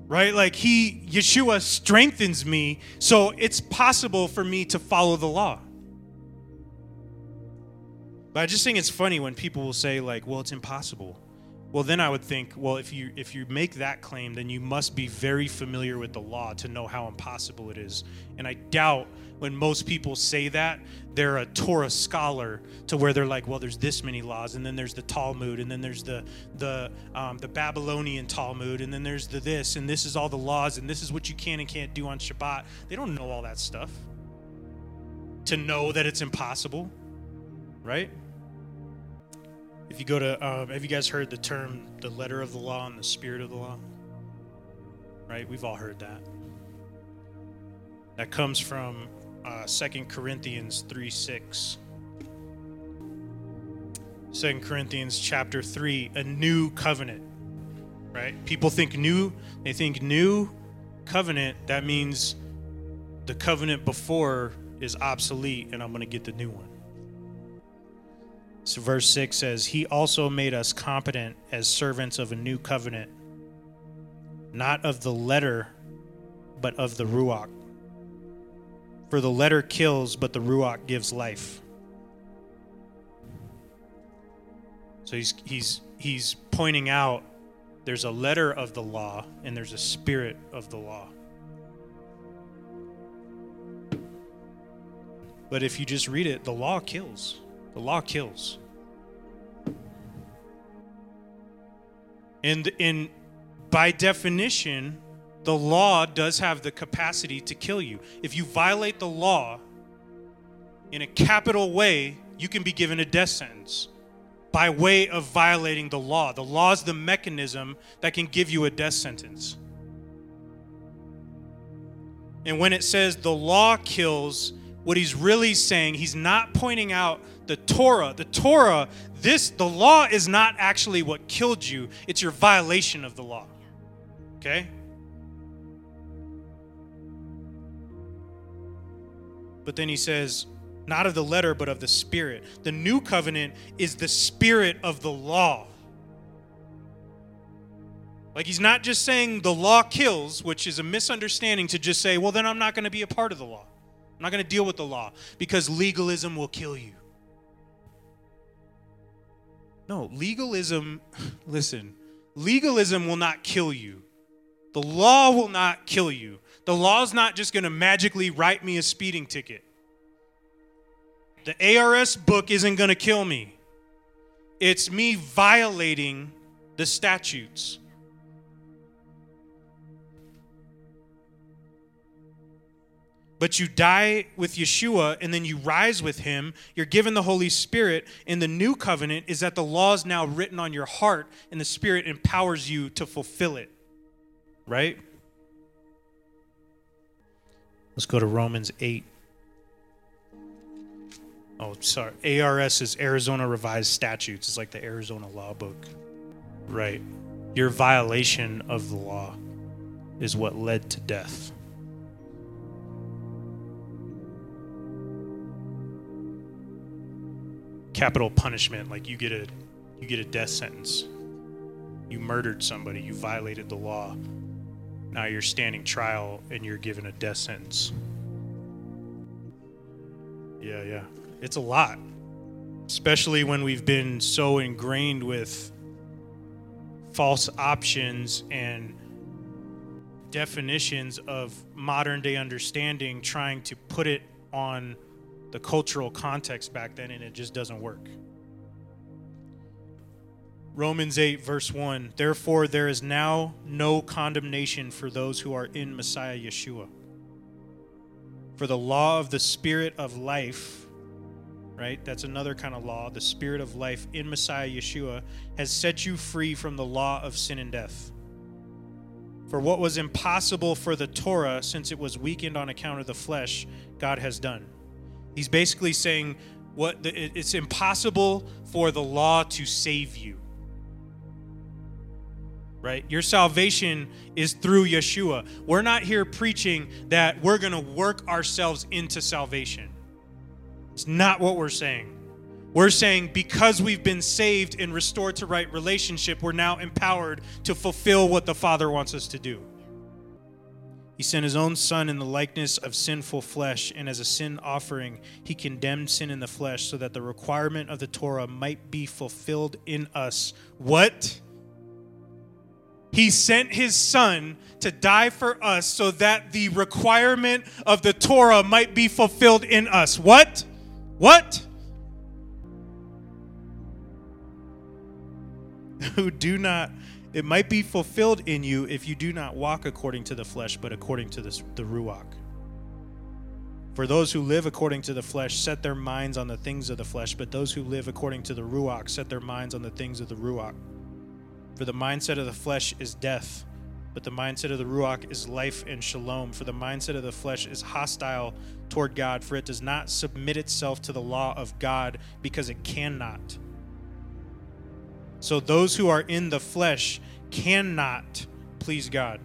Right? Like he, Yeshua strengthens me, so it's possible for me to follow the law. But I just think it's funny when people will say, like, well, it's impossible. Well, then I would think, well, if you if you make that claim, then you must be very familiar with the law to know how impossible it is. And I doubt when most people say that, they're a Torah scholar to where they're like, well, there's this many laws, and then there's the Talmud, and then there's the the um, the Babylonian Talmud, and then there's the this, and this is all the laws, and this is what you can and can't do on Shabbat. They don't know all that stuff. To know that it's impossible, right? If you go to, um, have you guys heard the term the letter of the law and the spirit of the law? Right? We've all heard that. That comes from uh, 2 Corinthians 3 6. 2 Corinthians chapter 3, a new covenant. Right? People think new, they think new covenant, that means the covenant before is obsolete and I'm going to get the new one. So verse 6 says, He also made us competent as servants of a new covenant, not of the letter, but of the Ruach. For the letter kills, but the Ruach gives life. So he's, he's, he's pointing out there's a letter of the law and there's a spirit of the law. But if you just read it, the law kills. The law kills. And in by definition, the law does have the capacity to kill you. If you violate the law in a capital way, you can be given a death sentence by way of violating the law. The law is the mechanism that can give you a death sentence. And when it says the law kills, what he's really saying, he's not pointing out the Torah. The Torah, this, the law is not actually what killed you, it's your violation of the law. Okay? But then he says, not of the letter, but of the Spirit. The new covenant is the Spirit of the law. Like he's not just saying the law kills, which is a misunderstanding to just say, well, then I'm not going to be a part of the law. I'm not going to deal with the law because legalism will kill you. No, legalism, *laughs* listen, legalism will not kill you. The law will not kill you. The law's not just going to magically write me a speeding ticket. The ARS book isn't going to kill me. It's me violating the statutes. But you die with Yeshua and then you rise with him. You're given the Holy Spirit. And the new covenant is that the law is now written on your heart and the Spirit empowers you to fulfill it. Right? Let's go to Romans 8. Oh, sorry. ARS is Arizona Revised Statutes. It's like the Arizona Law Book. Right. Your violation of the law is what led to death. Capital punishment, like you get a you get a death sentence. You murdered somebody, you violated the law. Now you're standing trial and you're given a death sentence. Yeah, yeah. It's a lot. Especially when we've been so ingrained with false options and definitions of modern day understanding trying to put it on the cultural context back then and it just doesn't work. Romans 8, verse 1 Therefore, there is now no condemnation for those who are in Messiah Yeshua. For the law of the Spirit of life, right? That's another kind of law. The Spirit of life in Messiah Yeshua has set you free from the law of sin and death. For what was impossible for the Torah, since it was weakened on account of the flesh, God has done. He's basically saying what the, it's impossible for the law to save you right? Your salvation is through Yeshua. We're not here preaching that we're going to work ourselves into salvation. It's not what we're saying. We're saying because we've been saved and restored to right relationship, we're now empowered to fulfill what the Father wants us to do. He sent his own Son in the likeness of sinful flesh, and as a sin offering, he condemned sin in the flesh so that the requirement of the Torah might be fulfilled in us. What? He sent his son to die for us so that the requirement of the Torah might be fulfilled in us. What? What? *laughs* Who do not, it might be fulfilled in you if you do not walk according to the flesh, but according to the, the Ruach. For those who live according to the flesh set their minds on the things of the flesh, but those who live according to the Ruach set their minds on the things of the Ruach. For the mindset of the flesh is death, but the mindset of the Ruach is life and shalom. For the mindset of the flesh is hostile toward God, for it does not submit itself to the law of God because it cannot. So those who are in the flesh cannot please God.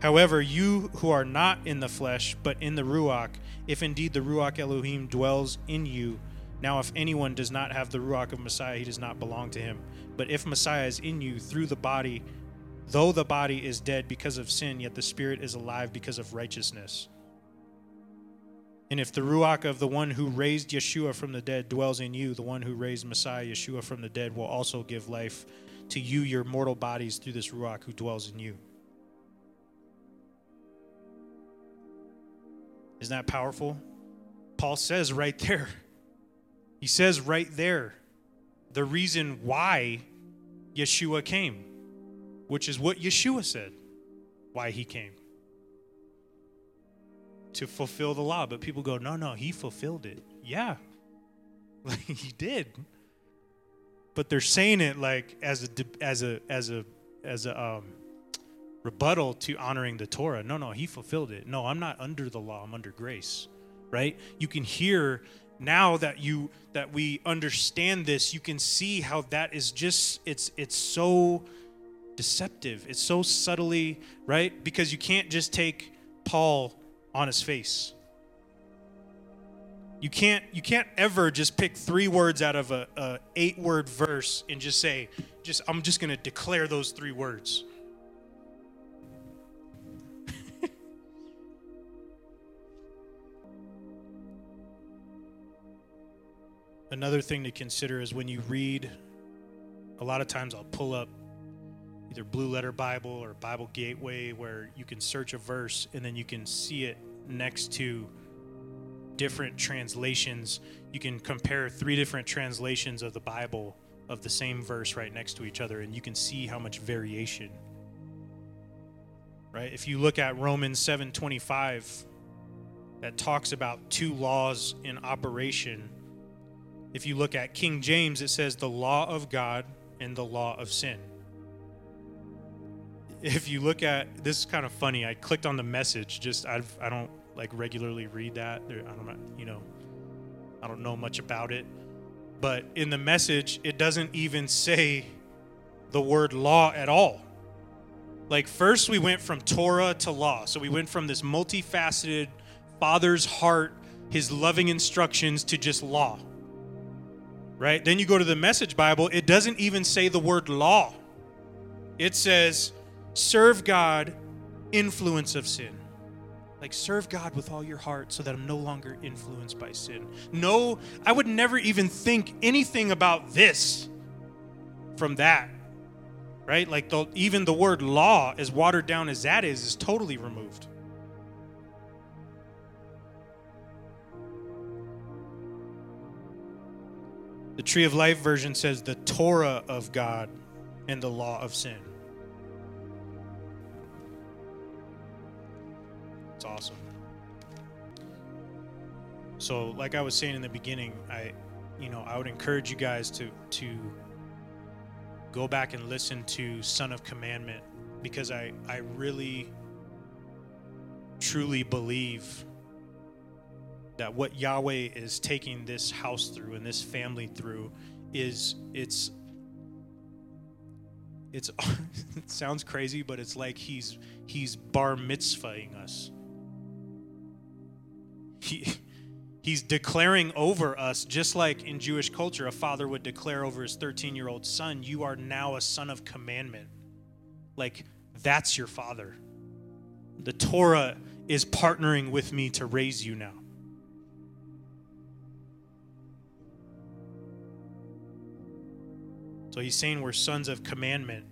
However, you who are not in the flesh, but in the Ruach, if indeed the Ruach Elohim dwells in you, now if anyone does not have the Ruach of Messiah, he does not belong to him. But if Messiah is in you through the body, though the body is dead because of sin, yet the spirit is alive because of righteousness. And if the Ruach of the one who raised Yeshua from the dead dwells in you, the one who raised Messiah Yeshua from the dead will also give life to you, your mortal bodies, through this Ruach who dwells in you. Isn't that powerful? Paul says right there. He says right there the reason why Yeshua came, which is what Yeshua said, why he came to fulfill the law. But people go, no, no, he fulfilled it. Yeah, *laughs* like he did. But they're saying it like as a as a as a as a um, rebuttal to honoring the Torah. No, no, he fulfilled it. No, I'm not under the law. I'm under grace. Right? You can hear now that you that we understand this you can see how that is just it's it's so deceptive. It's so subtly right? Because you can't just take paul on his face. You can't you can't ever just pick three words out of a, a eight word verse and just say just i'm just going to declare those three words another thing to consider is when you read, a lot of times I'll pull up either Blue Letter Bible or Bible Gateway where you can search a verse and then you can see it next to different translations. You can compare three different translations of the Bible of the same verse right next to each other and you can see how much variation right? If you look at Romans 7:25 that talks about two laws in operation. If you look at King James it says the law of God and the law of sin. If you look at this is kind of funny. I clicked on the message just I've I don't like regularly read that. I don't you know I don't know much about it. But in the message it doesn't even say the word law at all. Like, first we went from Torah to law. So we went from this multifaceted father's heart, his loving instructions, to just law. Right? Then you go to the message Bible, it doesn't even say the word law. It says, serve God, influence of sin. Like, serve God with all your heart so that I'm no longer influenced by sin. No, I would never even think anything about this from that right? Like the, even the word law, as watered down as that is, is totally removed. The Tree of Life version says the Torah of God and the law of sin. It's awesome. So, like I was saying in the beginning, I, you know, I would encourage you guys to to go back and listen to Son of Commandment because I, I really truly believe that what Yahweh is taking this house through and this family through is it's it's *laughs* it sounds crazy but it's like he's he's bar mitzvahing us he *laughs* He's declaring over us, just like in Jewish culture, a father would declare over his 13 year old son, You are now a son of commandment. Like, that's your father. The Torah is partnering with me to raise you now. So he's saying we're sons of commandment.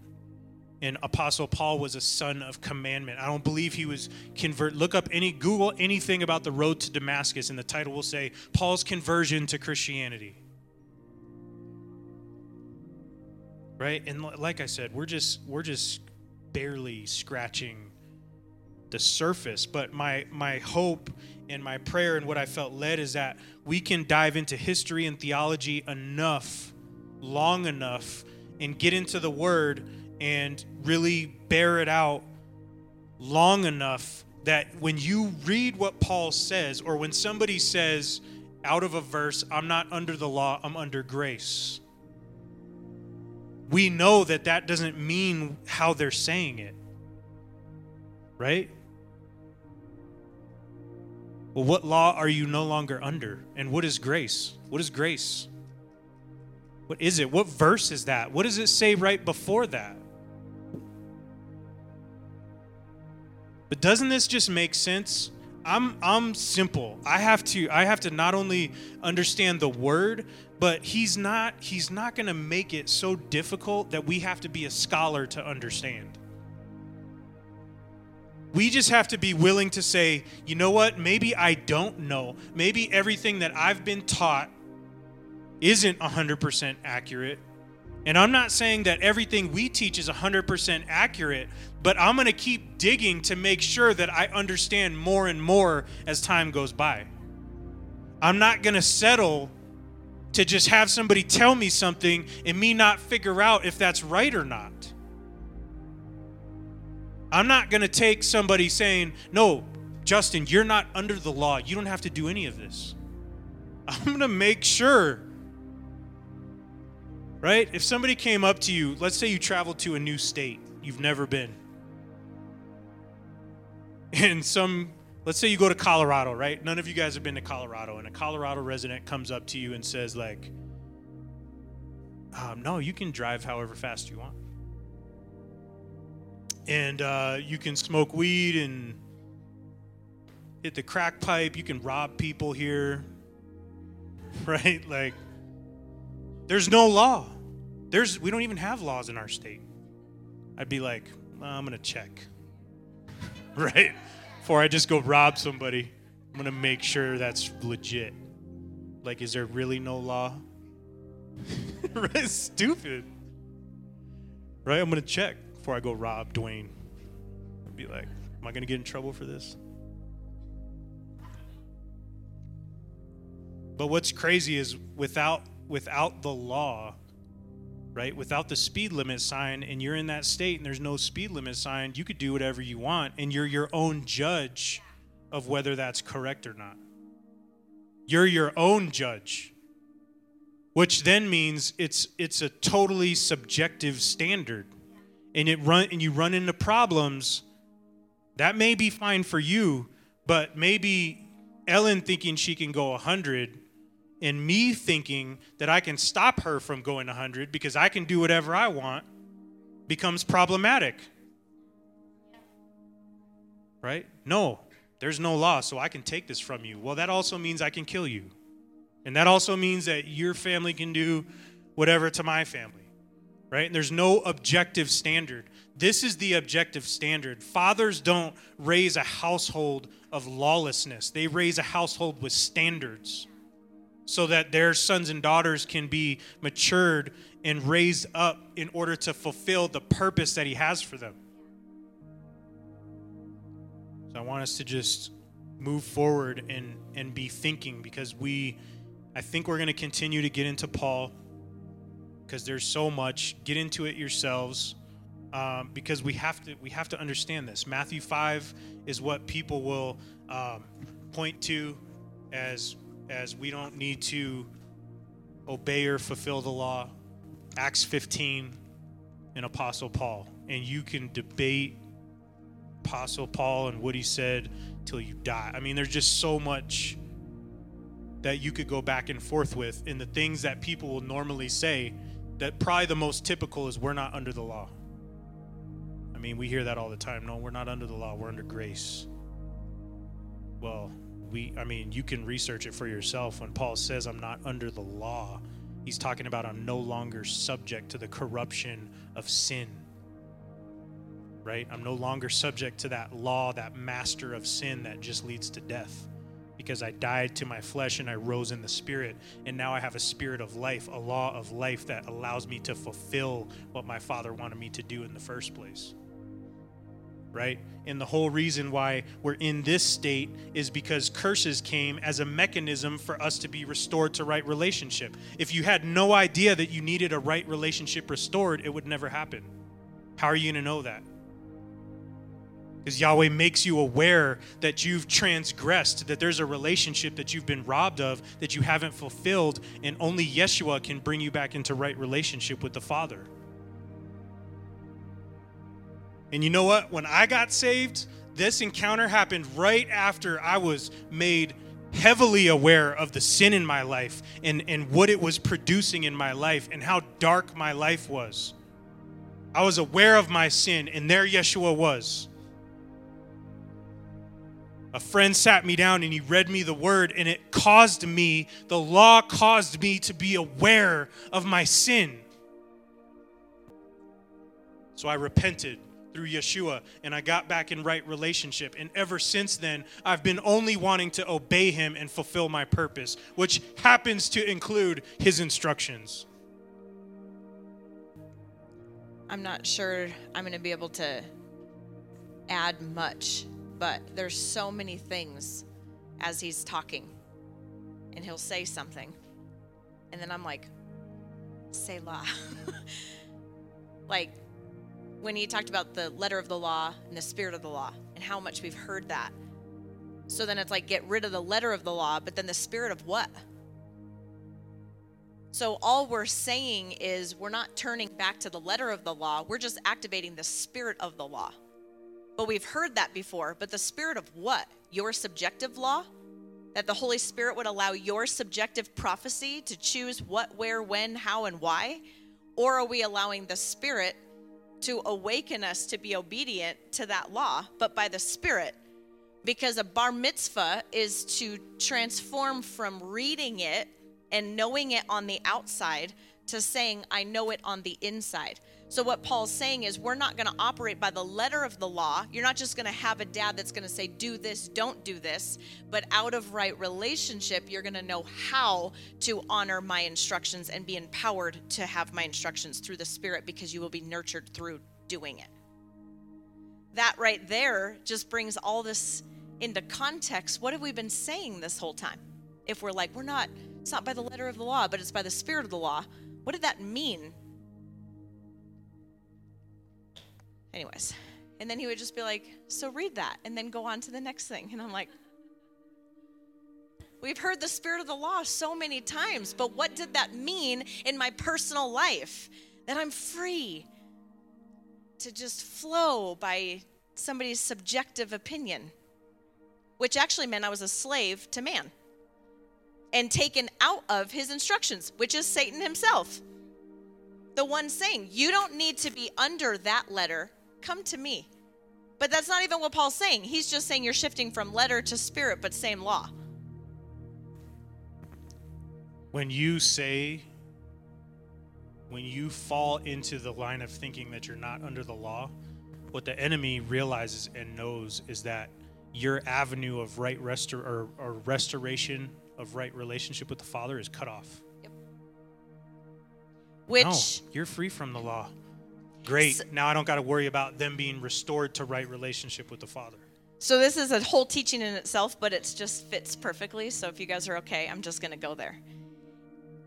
And apostle paul was a son of commandment. I don't believe he was convert look up any google anything about the road to damascus and the title will say paul's conversion to christianity. Right? And like i said we're just we're just barely scratching the surface. But my my hope and my prayer and what i felt led is that we can dive into history and theology enough long enough and get into the word and really bear it out long enough that when you read what Paul says, or when somebody says out of a verse, I'm not under the law, I'm under grace, we know that that doesn't mean how they're saying it. Right? Well, what law are you no longer under? And what is grace? What is grace? What is it? What verse is that? What does it say right before that? But doesn't this just make sense? I'm I'm simple. I have to I have to not only understand the word, but he's not he's not going to make it so difficult that we have to be a scholar to understand. We just have to be willing to say, you know what? Maybe I don't know. Maybe everything that I've been taught isn't 100% accurate. And I'm not saying that everything we teach is 100% accurate, but I'm going to keep digging to make sure that I understand more and more as time goes by. I'm not going to settle to just have somebody tell me something and me not figure out if that's right or not. I'm not going to take somebody saying, No, Justin, you're not under the law. You don't have to do any of this. I'm going to make sure right? If somebody came up to you, let's say you traveled to a new state you've never been, and some, let's say you go to Colorado, right? None of you guys have been to Colorado, and a Colorado resident comes up to you and says, like, um, no, you can drive however fast you want. And uh, you can smoke weed and hit the crack pipe. You can rob people here, *laughs* right? Like, there's no law. There's we don't even have laws in our state. I'd be like, I'm gonna check, *laughs* right? Before I just go rob somebody, I'm gonna make sure that's legit. Like, is there really no law? *laughs* Stupid. Right? I'm gonna check before I go rob Dwayne. I'd be like, am I to get in trouble for this? But what's crazy is without without the law, right? Without the speed limit sign and you're in that state and there's no speed limit sign, you could do whatever you want and you're your own judge of whether that's correct or not. You're your own judge. Which then means it's it's a totally subjective standard. And it run and you run into problems that may be fine for you, but maybe Ellen thinking she can go 100 and me thinking that I can stop her from going 100 because I can do whatever I want becomes problematic. Right? No, there's no law, so I can take this from you. Well, that also means I can kill you. And that also means that your family can do whatever to my family. Right? And there's no objective standard. This is the objective standard. Fathers don't raise a household of lawlessness, they raise a household with standards so that their sons and daughters can be matured and raised up in order to fulfill the purpose that He has for them. So I want us to just move forward and, and be thinking because we, I think we're going to continue to get into Paul because there's so much. Get into it yourselves. Um, because we have to we have to understand this. Matthew five is what people will um, point to as as we don't need to obey or fulfill the law. Acts 15 and Apostle Paul. And you can debate Apostle Paul and what he said till you die. I mean, there's just so much that you could go back and forth with. And the things that people will normally say, that probably the most typical is we're not under the law. I mean, we hear that all the time. No, we're not under the law, we're under grace. Well, we i mean you can research it for yourself. When paul says i'm not under the law he's talking about i'm no longer subject to the corruption of sin right? I'm no longer subject to that law that master of sin that just leads to death. Because i died to my flesh and i rose in the spirit and now i have a spirit of life a law of life that allows me to fulfill what my father wanted me to do in the first place right? And the whole reason why we're in this state is because curses came as a mechanism for us to be restored to right relationship. If you had no idea that you needed a right relationship restored, it would never happen. How are you going to know that? Because Yahweh makes you aware that you've transgressed, that there's a relationship that you've been robbed of, that you haven't fulfilled, and only Yeshua can bring you back into right relationship with the Father. And you know what? When I got saved, this encounter happened right after I was made heavily aware of the sin in my life and, and what it was producing in my life and how dark my life was. I was aware of my sin, and there Yeshua was. A friend sat me down and he read me the word, and it caused me, the law caused me to be aware of my sin. So I repented through Yeshua and I got back in right relationship. And ever since then, I've been only wanting to obey him and fulfill my purpose, which happens to include his instructions. I'm not sure I'm going to be able to add much, but there's so many things as he's talking. And he'll say something. And then I'm like, Selah. *laughs* like, when he talked about the letter of the law and the spirit of the law and how much we've heard that. So then it's like get rid of the letter of the law, but then the spirit of what? So all we're saying is we're not turning back to the letter of the law, we're just activating the spirit of the law. But we've heard that before, but the spirit of what? Your subjective law? That the Holy Spirit would allow your subjective prophecy to choose what, where, when, how, and why? Or are we allowing the Spirit to awaken us to be obedient to that law, but by the Spirit. Because a bar mitzvah is to transform from reading it and knowing it on the outside to saying, I know it on the inside. So, what Paul's saying is, we're not going to operate by the letter of the law. You're not just going to have a dad that's going to say, do this, don't do this. But out of right relationship, you're going to know how to honor my instructions and be empowered to have my instructions through the Spirit because you will be nurtured through doing it. that right there just brings all this into context. What have we been saying this whole time? If we're like, we're not, it's not by the letter of the law, but it's by the spirit of the law. What did that mean? Anyways, and then he would just be like, so read that, and then go on to the next thing. And I'm like, We've heard the spirit of the law so many times, but what did that mean in my personal life? That I'm free to just flow by somebody's subjective opinion, which actually meant I was a slave to man and taken out of his instructions, which is Satan himself. The one saying, You don't need to be under that letter, come to me. But that's not even what Paul's saying. He's just saying you're shifting from letter to spirit, but same law. When you say, when you fall into the line of thinking that you're not under the law, what the enemy realizes and knows is that your avenue of right restor- or, or restoration of right relationship with the Father is cut off. Which no, you're free from the law. Great. So- now I don't got to worry about them being restored to right relationship with the Father. So this is a whole teaching in itself, but it just fits perfectly. So if you guys are okay, I'm just going to go there.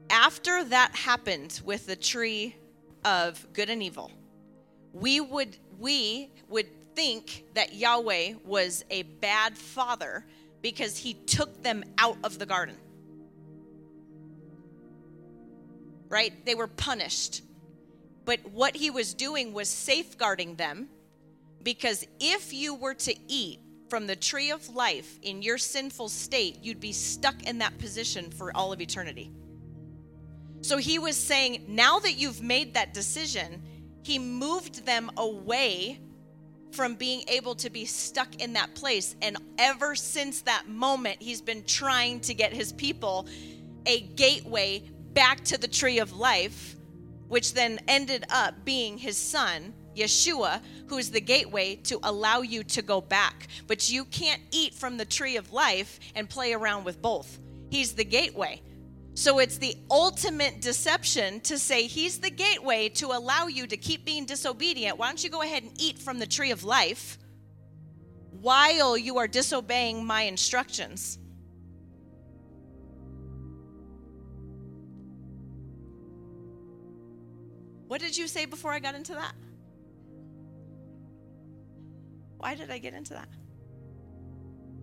After that happened with the tree of good and evil, we would we would think that Yahweh was a bad father because he took them out of the garden. Right? They were punished. But what he was doing was safeguarding them because if you were to eat from the tree of life in your sinful state, you'd be stuck in that position for all of eternity. So he was saying, now that you've made that decision, he moved them away from being able to be stuck in that place. And ever since that moment, he's been trying to get his people a gateway back to the tree of life, which then ended up being his son, Yeshua, who is the gateway to allow you to go back. But you can't eat from the tree of life and play around with both. He's the gateway. So it's the ultimate deception to say he's the gateway to allow you to keep being disobedient. Why don't you go ahead and eat from the tree of life while you are disobeying my instructions? What did you say before I got into that? Why did I get into that?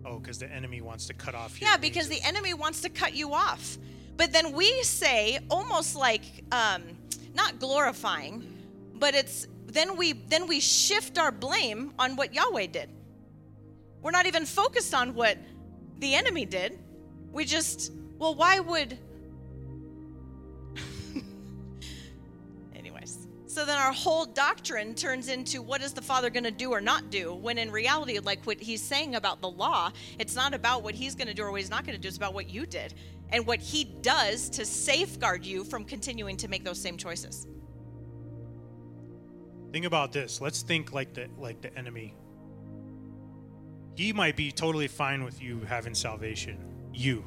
Oh, because the enemy wants to cut off Yeah, because the enemy wants to cut you off. But then we say, almost like um, not glorifying, but it's then we then we shift our blame on what Yahweh did. We're not even focused on what the enemy did. We just, well, why would so then our whole doctrine turns into what is the father going to do or not do when in reality like what he's saying about the law it's not about what he's going to do or what he's not going to do it's about what you did and what he does to safeguard you from continuing to make those same choices Think about this. Let's think like the like the enemy. He might be totally fine with you having salvation. You.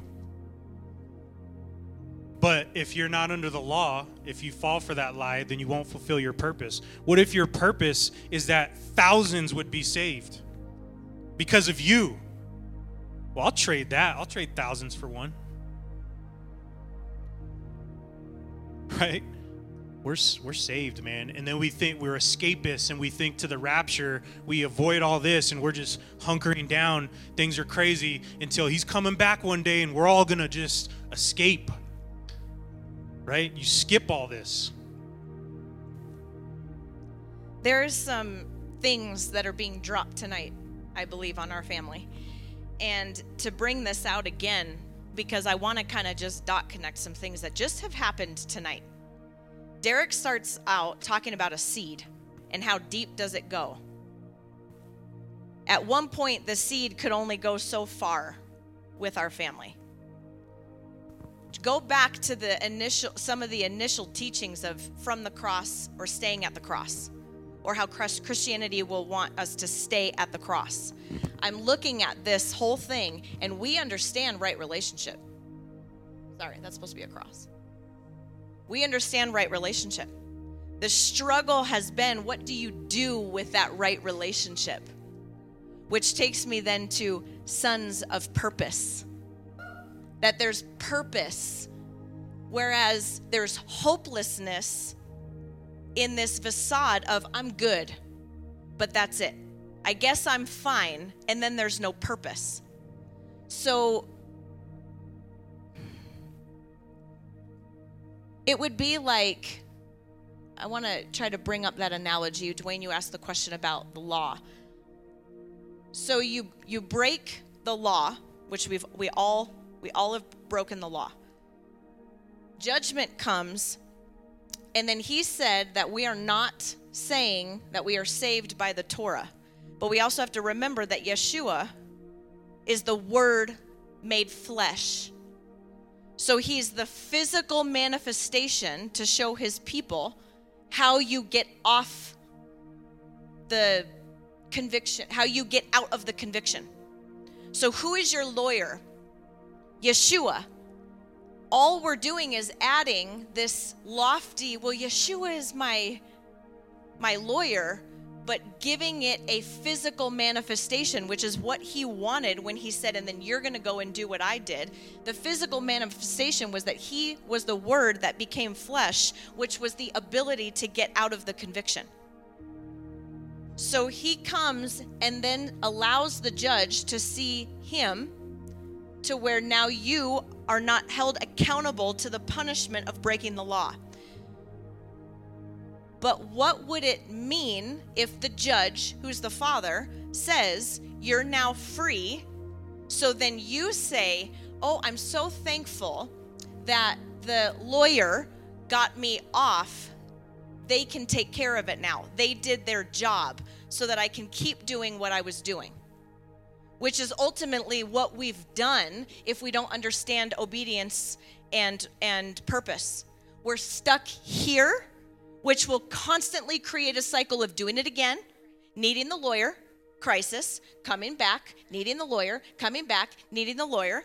But if you're not under the law, if you fall for that lie, then you won't fulfill your purpose. What if your purpose is that thousands would be saved because of you? Well, I'll trade that. I'll trade thousands for one. *laughs* Right? we're we're saved, man. And then we think we're escapists, and we think to the rapture, we avoid all this, and we're just hunkering down. Things are crazy until He's coming back one day, and we're all gonna just escape. Right? You skip all this. there's some things that are being dropped tonight i believe on our family and to bring this out again because i want to kind of just dot connect some things that just have happened tonight derek starts out talking about a seed and how deep does it go at one point the seed could only go so far with our family go back to the initial some of the initial teachings of from the cross or staying at the cross or how Christianity will want us to stay at the cross. Mm-hmm. I'm looking at this whole thing and we understand right relationship. Sorry, that's supposed to be a cross. We understand right relationship. The struggle has been what do you do with that right relationship? Which takes me then to sons of purpose. That there's purpose, whereas there's hopelessness in this facade of I'm good, but that's it. I guess I'm fine, and then there's no purpose. So it would be like I want to try to bring up that analogy. Dwayne, you asked the question about the law. So you you break the law, which we've we all we all have broken the law. Judgment comes, and then he said that we are not saying that we are saved by the Torah. But we also have to remember that Yeshua is the word made flesh. So he's the physical manifestation to show his people how you get off the conviction, how you get out of the conviction. So, who is your lawyer? Yeshua. All we're doing is adding this lofty, well, Yeshua is my my lawyer, but giving it a physical manifestation, which is what he wanted when he said, and then you're going to go and do what I did. The physical manifestation was that he was the word that became flesh, which was the ability to get out of the conviction. So he comes and then allows the judge to see him to where now you are not held accountable to the punishment of breaking the law. But what would it mean if the judge, who's the father, says, You're now free? So then you say, Oh, I'm so thankful that the lawyer got me off. They can take care of it now. They did their job so that I can keep doing what I was doing. Which is ultimately what we've done if we don't understand obedience and and purpose. We're stuck here which will constantly create a cycle of doing it again, needing the lawyer, crisis, coming back, needing the lawyer, coming back, needing the lawyer.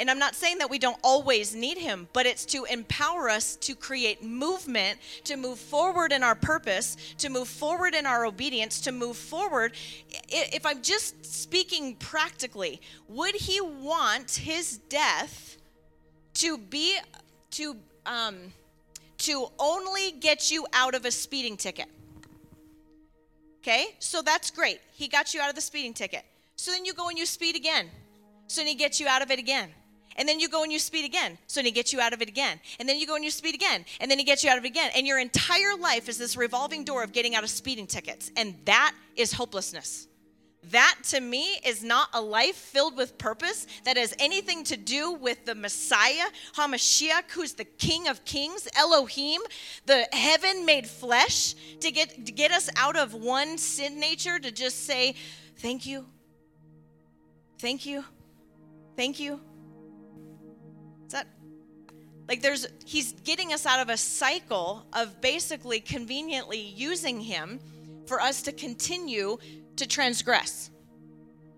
And I'm not saying that we don't always need him, but it's to empower us to create movement, to move forward in our purpose, to move forward in our obedience, to move forward. If I'm just speaking practically, would he want his death to be, to, um, to only get you out of a speeding ticket. Okay, so that's great. He got you out of the speeding ticket. So then you go and you speed again. So then he gets you out of it again. And then you go and you speed again. So he gets you out of it again. And then you go and you speed again. And then he gets you out of it again. And your entire life is this revolving door of getting out of speeding tickets. And that is hopelessness. That to me is not a life filled with purpose that has anything to do with the Messiah, Hamashiach, who's the King of Kings, Elohim, the heaven made flesh, to get, to get us out of one sin nature to just say, Thank you, thank you, thank you. Like there's he's getting us out of a cycle of basically conveniently using him for us to continue to transgress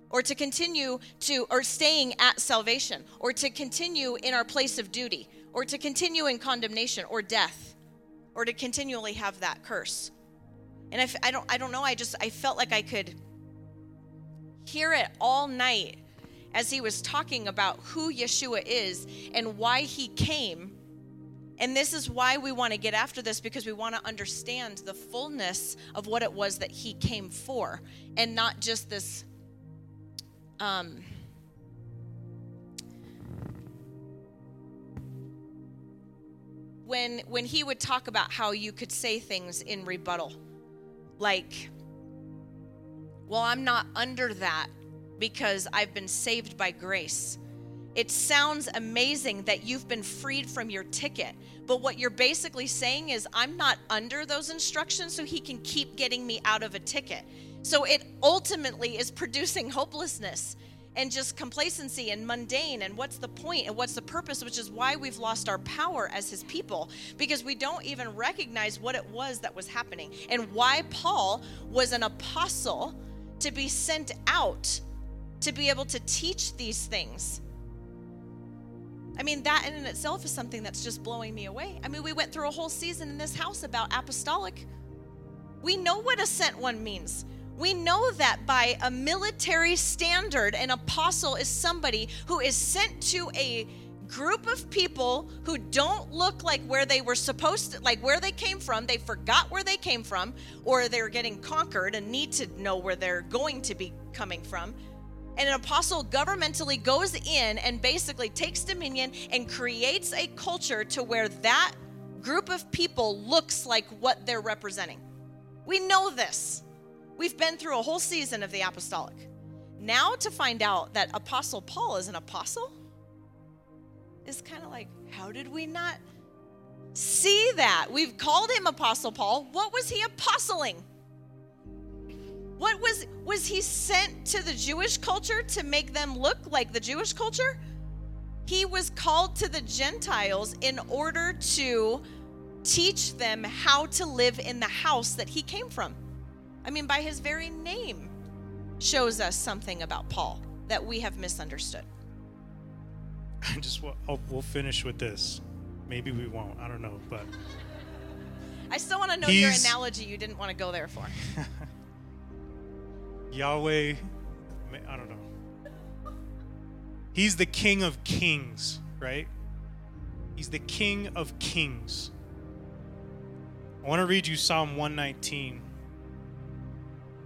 or to continue to or staying at salvation or to continue in our place of duty or to continue in condemnation or death or to continually have that curse. And I don't i don't know i just i felt like i could hear it all night as he was talking about who yeshua is and why he came. And this is why we want to get after this because we want to understand the fullness of what it was that he came for and not just this um, when when he would talk about how you could say things in rebuttal like well I'm not under that because I've been saved by grace it sounds amazing that you've been freed from your ticket. But what you're basically saying is, I'm not under those instructions, so he can keep getting me out of a ticket. So it ultimately is producing hopelessness and just complacency and mundane and what's the point and what's the purpose which is why we've lost our power as his people because we don't even recognize what it was that was happening and why Paul was an apostle to be sent out to be able to teach these things I mean, that in itself is something that's just blowing me away. I mean, we went through a whole season in this house about apostolic. We know what a sent one means. We know that by a military standard, an apostle is somebody who is sent to a group of people who don't look like where they were supposed to, like where they came from. They forgot where they came from, or they're getting conquered and need to know where they're going to be coming from. And an apostle governmentally goes in and basically takes dominion and creates a culture to where that group of people looks like what they're representing. We know this. We've been through a whole season of the apostolic. Now to find out that Apostle Paul is an apostle is kind of like, how did we not see that? We've called him Apostle Paul. What was he apostling? What was was he sent to the Jewish culture to make them look like the Jewish culture? He was called to the Gentiles in order to teach them how to live in the house that he came from. I mean, by his very name shows us something about Paul that we have misunderstood. *laughs* I just I'll, we'll finish with this. Maybe we won't. I don't know, but I still want to know your analogy. You didn't want to go there for. *laughs* Yahweh, I don't know. He's the King of Kings, right? He's the King of Kings. I want to read you Psalm 119,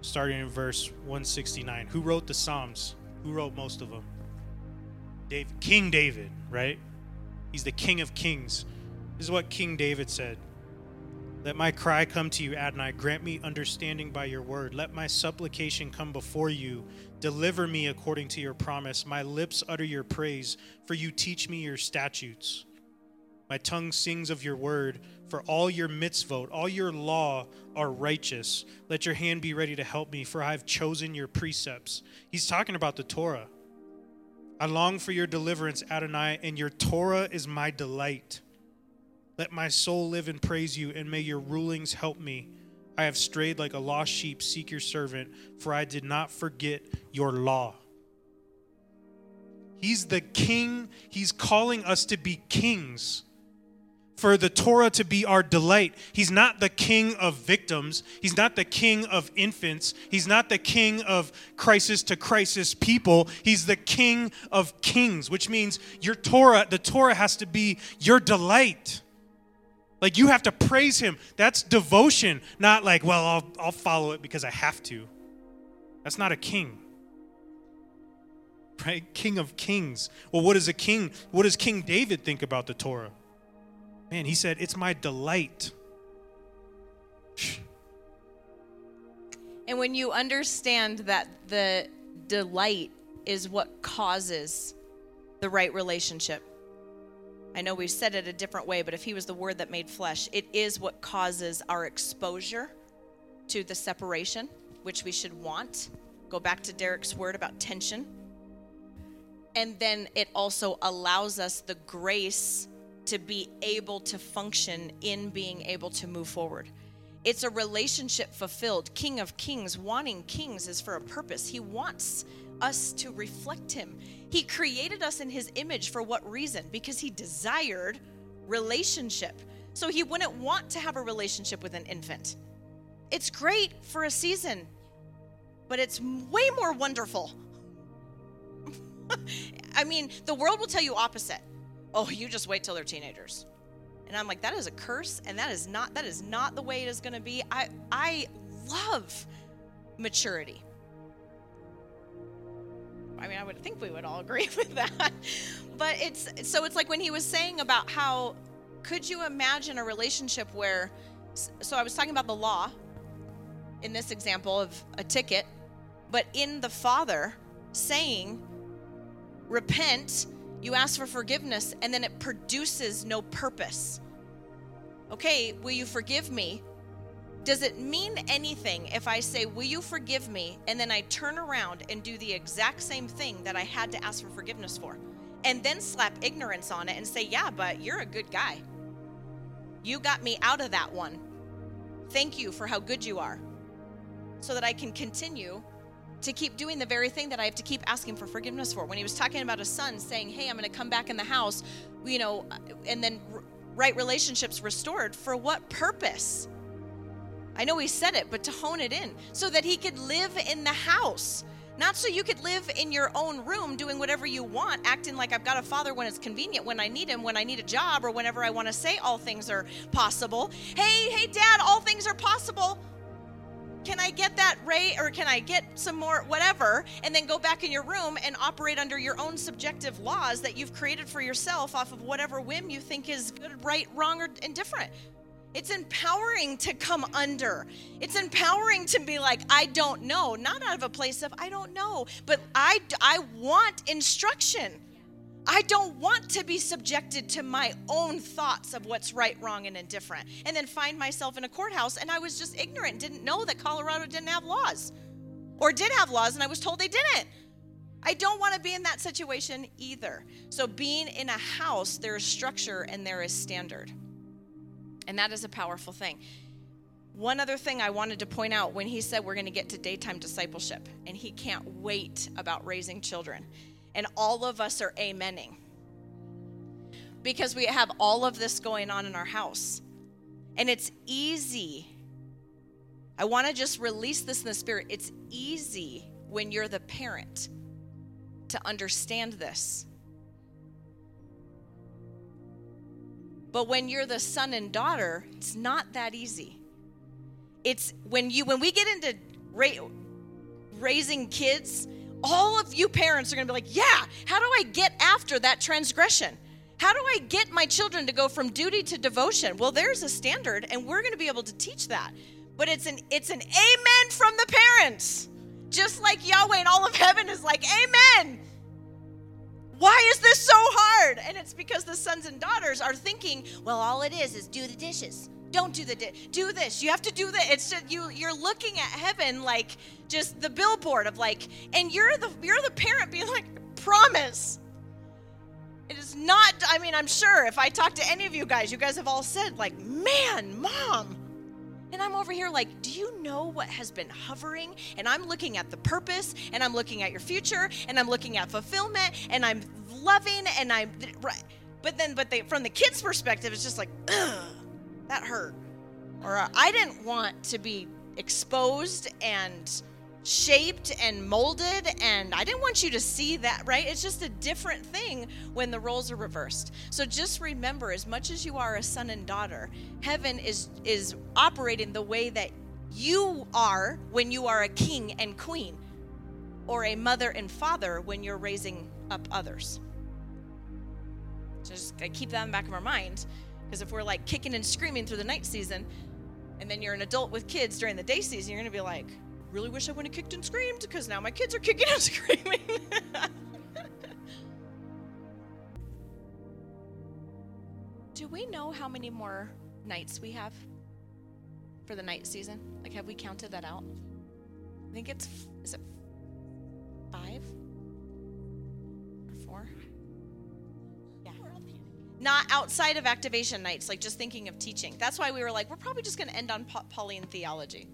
starting in verse 169. Who wrote the Psalms? Who wrote most of them? David, King David, right? He's the King of Kings. This is what King David said. Let my cry come to you, Adonai. Grant me understanding by your word. Let my supplication come before you. Deliver me according to your promise. My lips utter your praise, for you teach me your statutes. My tongue sings of your word, for all your mitzvot, all your law are righteous. Let your hand be ready to help me, for I have chosen your precepts. He's talking about the Torah. I long for your deliverance, Adonai, and your Torah is my delight. Let my soul live and praise you, and may your rulings help me. I have strayed like a lost sheep, seek your servant, for I did not forget your law. He's the king. He's calling us to be kings for the Torah to be our delight. He's not the king of victims. He's not the king of infants. He's not the king of crisis to crisis people. He's the king of kings, which means your Torah, the Torah has to be your delight. Like you have to praise him. That's devotion, not like, well, I'll, I'll follow it because I have to. That's not a king. *laughs* Right? King of kings. Well, what is a king? What does King David think about the Torah? Man, he said, It's my delight. And when you understand that the delight is what causes the right relationship, I know we've said it a different way, but if he was the word that made flesh, it is what causes our exposure to the separation, which we should want. Go back to Derek's word about tension. And then it also allows us the grace to be able to function in being able to move forward. It's a relationship fulfilled. King of Kings, wanting kings is for a purpose. He wants us to reflect him. He created us in his image for what reason? Because he desired relationship. So he wouldn't want to have a relationship with an infant. It's great for a season, but it's way more wonderful. *laughs* I mean, the world will tell you opposite oh, you just wait till they're teenagers. And I'm like, that is a curse, and that is not that is not the way it is going to be. I I love maturity. I mean, I would think we would all agree *laughs* with that. But it's so it's like when he was saying about how could you imagine a relationship where so I was talking about the law in this example of a ticket, but in the father saying repent you ask for forgiveness, and then it produces no purpose. Okay, will you forgive me? Does it mean anything if I say, Will you forgive me? And then I turn around and do the exact same thing that I had to ask for forgiveness for? And then slap ignorance on it and say, Yeah, but you're a good guy. You got me out of that one. Thank you for how good you are. So that I can continue to keep doing the very thing that I have to keep asking for forgiveness for. When he was talking about a son saying, Hey, I'm going to come back in the house, you know, and then right relationships restored, for what purpose? I know he said it, but to hone it in so that he could live in the house. Not so you could live in your own room doing whatever you want, acting like I've got a father when it's convenient, when I need him, when I need a job, or whenever I want to say all things are possible. Hey, hey, dad, all things are possible can I get that rate or can I get some more whatever and then go back in your room and operate under your own subjective laws that you've created for yourself off of whatever whim you think is good, right, wrong, or indifferent. It's empowering to come under. It's empowering to be like, I don't know, not out of a place of I don't know, but I, I want instruction. I don't want to be subjected to my own thoughts of what's right, wrong, and indifferent, and then find myself in a courthouse and I was just ignorant, didn't know that Colorado didn't have laws or did have laws and I was told they didn't. I don't want to be in that situation either. So, being in a house, there is structure and there is standard. And that is a powerful thing. One other thing I wanted to point out when he said we're going to get to daytime discipleship, and he can't wait about raising children and all of us are amening because we have all of this going on in our house. And it's easy. I want to just release this in the spirit. It's easy when you're the parent to understand this. But when you're the son and daughter, it's not that easy. It's when you when we get into ra- raising kids, all of you parents are going to be like, yeah, how do I get after that transgression? How do I get my children to go from duty to devotion? Well, there's a standard and we're going to be able to teach that. But it's an it's an amen from the parents. Just like Yahweh and all of heaven is like, "Amen." Why is this so hard? And it's because the sons and daughters are thinking, well, all it is is do the dishes. Don't do the di- do this. You have to do that. It's just you you're looking at heaven like just the billboard of like and you're the you're the parent being like, "Promise." It is not I mean, I'm sure if I talk to any of you guys, you guys have all said like, "Man, mom, and I'm over here like, do you know what has been hovering? And I'm looking at the purpose, and I'm looking at your future, and I'm looking at fulfillment, and I'm loving, and I'm right. But then, but they, from the kids' perspective, it's just like, ugh, that hurt. Or uh, I didn't want to be exposed and shaped and molded and I didn't want you to see that, right? It's just a different thing when the roles are reversed. So just remember as much as you are a son and daughter, heaven is is operating the way that you are when you are a king and queen or a mother and father when you're raising up others. Just keep that in the back of our mind because if we're like kicking and screaming through the night season, and then you're an adult with kids during the day season, you're going to be like, really wish I wouldn't have kicked and screamed because now my kids are kicking and *laughs* screaming. Do we know how many more nights we have for the night season? Like, have we counted that out? I think it's, is it five or four? Yeah. not outside of activation nights, like just thinking of teaching. That's why we were like, we're probably just going to end on Pauline theology.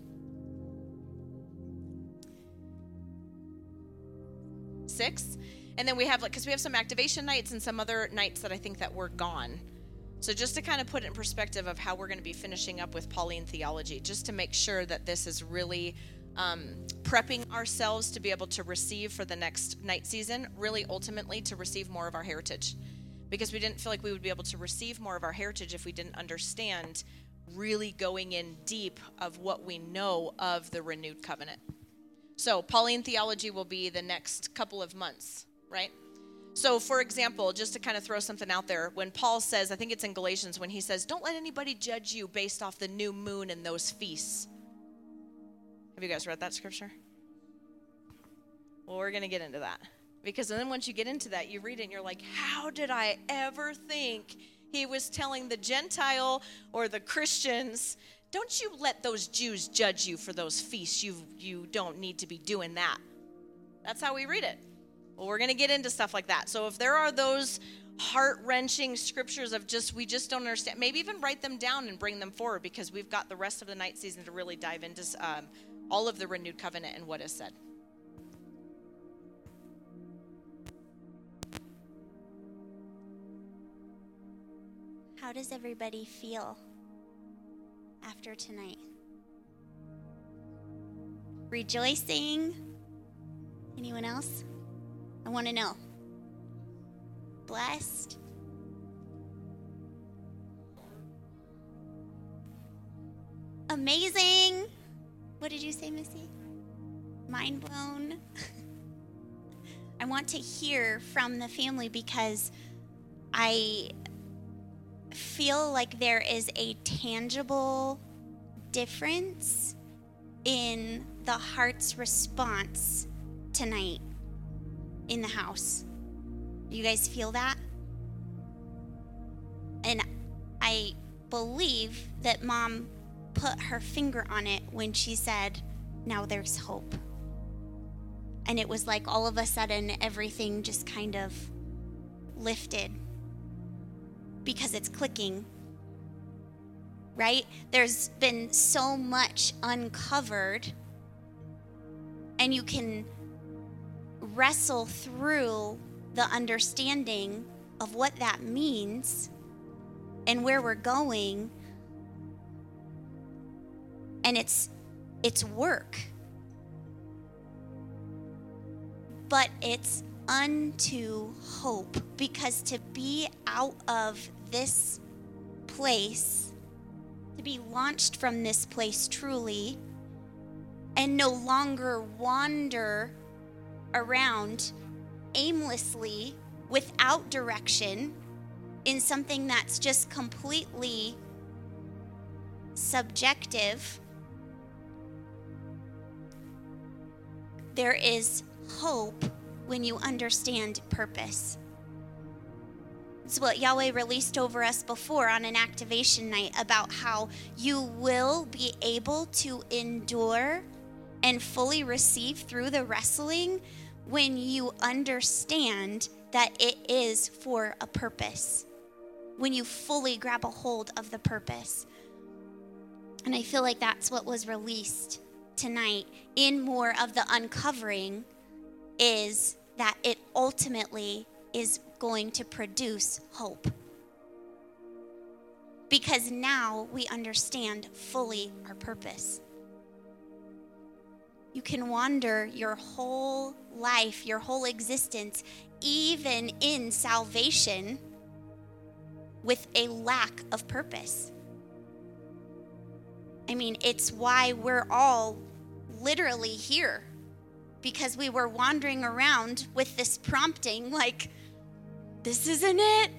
Six. And then we have like, because we have some activation nights and some other nights that I think that were gone. So just to kind of put it in perspective of how we're going to be finishing up with Pauline theology, just to make sure that this is really um, prepping ourselves to be able to receive for the next night season, really ultimately to receive more of our heritage because we didn't feel like we would be able to receive more of our heritage if we didn't understand really going in deep of what we know of the renewed covenant. So, Pauline theology will be the next couple of months, right? So, for example, just to kind of throw something out there, when Paul says, I think it's in Galatians, when he says, Don't let anybody judge you based off the new moon and those feasts. Have you guys read that scripture? Well, we're going to get into that. Because then once you get into that, you read it and you're like, how did I ever think he was telling the Gentile or the Christians, don't you let those Jews judge you for those feasts. You you don't need to be doing that. That's how we read it. Well, we're going to get into stuff like that. So if there are those heart-wrenching scriptures of just we just don't understand, maybe even write them down and bring them forward because we've got the rest of the night season to really dive into um, all of the renewed covenant and what is said. How does everybody feel after tonight? Rejoicing? Anyone else? I want to know. Blessed? Amazing? What did you say, Missy? Mind blown? *laughs* I want to hear from the family because I feel like there is a tangible difference in the heart's response tonight in the house. You guys feel that? And I believe that mom put her finger on it when she said, Now there's hope. And it was like all of a sudden everything just kind of lifted because it's clicking. Right? There's been so much uncovered, and you can wrestle through the understanding of what that means and where we're going and it's it's work but it's unto hope because to be out of this place to be launched from this place truly and no longer wander around aimlessly without direction in something that's just completely subjective there is hope when you understand purpose. It's what Yahweh released over us before on an activation night about how you will be able to endure and fully receive through the wrestling when you understand that it is for a purpose. When you fully grab a hold of the purpose. And I feel like that's what was released tonight in more of the uncovering is that it ultimately is going to produce hope. Because now we understand fully our purpose. You can wander your whole life, your whole existence, even in salvation, with a lack of purpose. I mean, it's why we're all literally here because we were wandering around with this prompting like, this isn't it.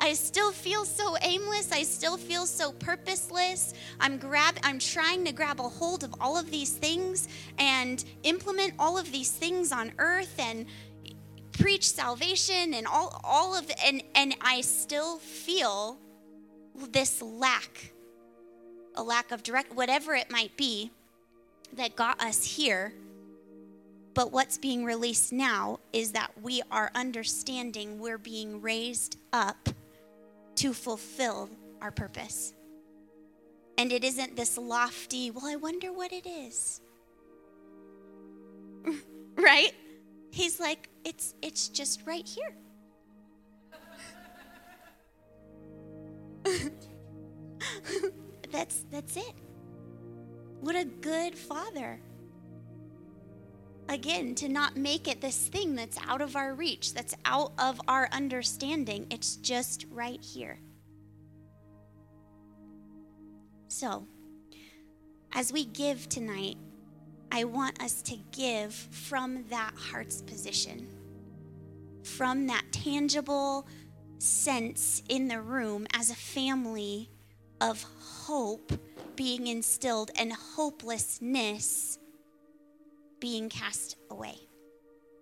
I still feel so aimless. I still feel so purposeless. I'm grab I'm trying to grab a hold of all of these things and implement all of these things on earth and preach salvation and all all of and and I still feel this lack a lack of direct, whatever it might be that got us here. But what's being released now is that we are understanding we're being raised up to fulfill our purpose. And it isn't this lofty, well, I wonder what it is. *laughs* right? He's like, it's it's just right here. *laughs* that's that's it. What a good father. Again, to not make it this thing that's out of our reach, that's out of our understanding. It's just right here. So, as we give tonight, I want us to give from that heart's position, from that tangible sense in the room as a family of hope being instilled and hopelessness being cast away.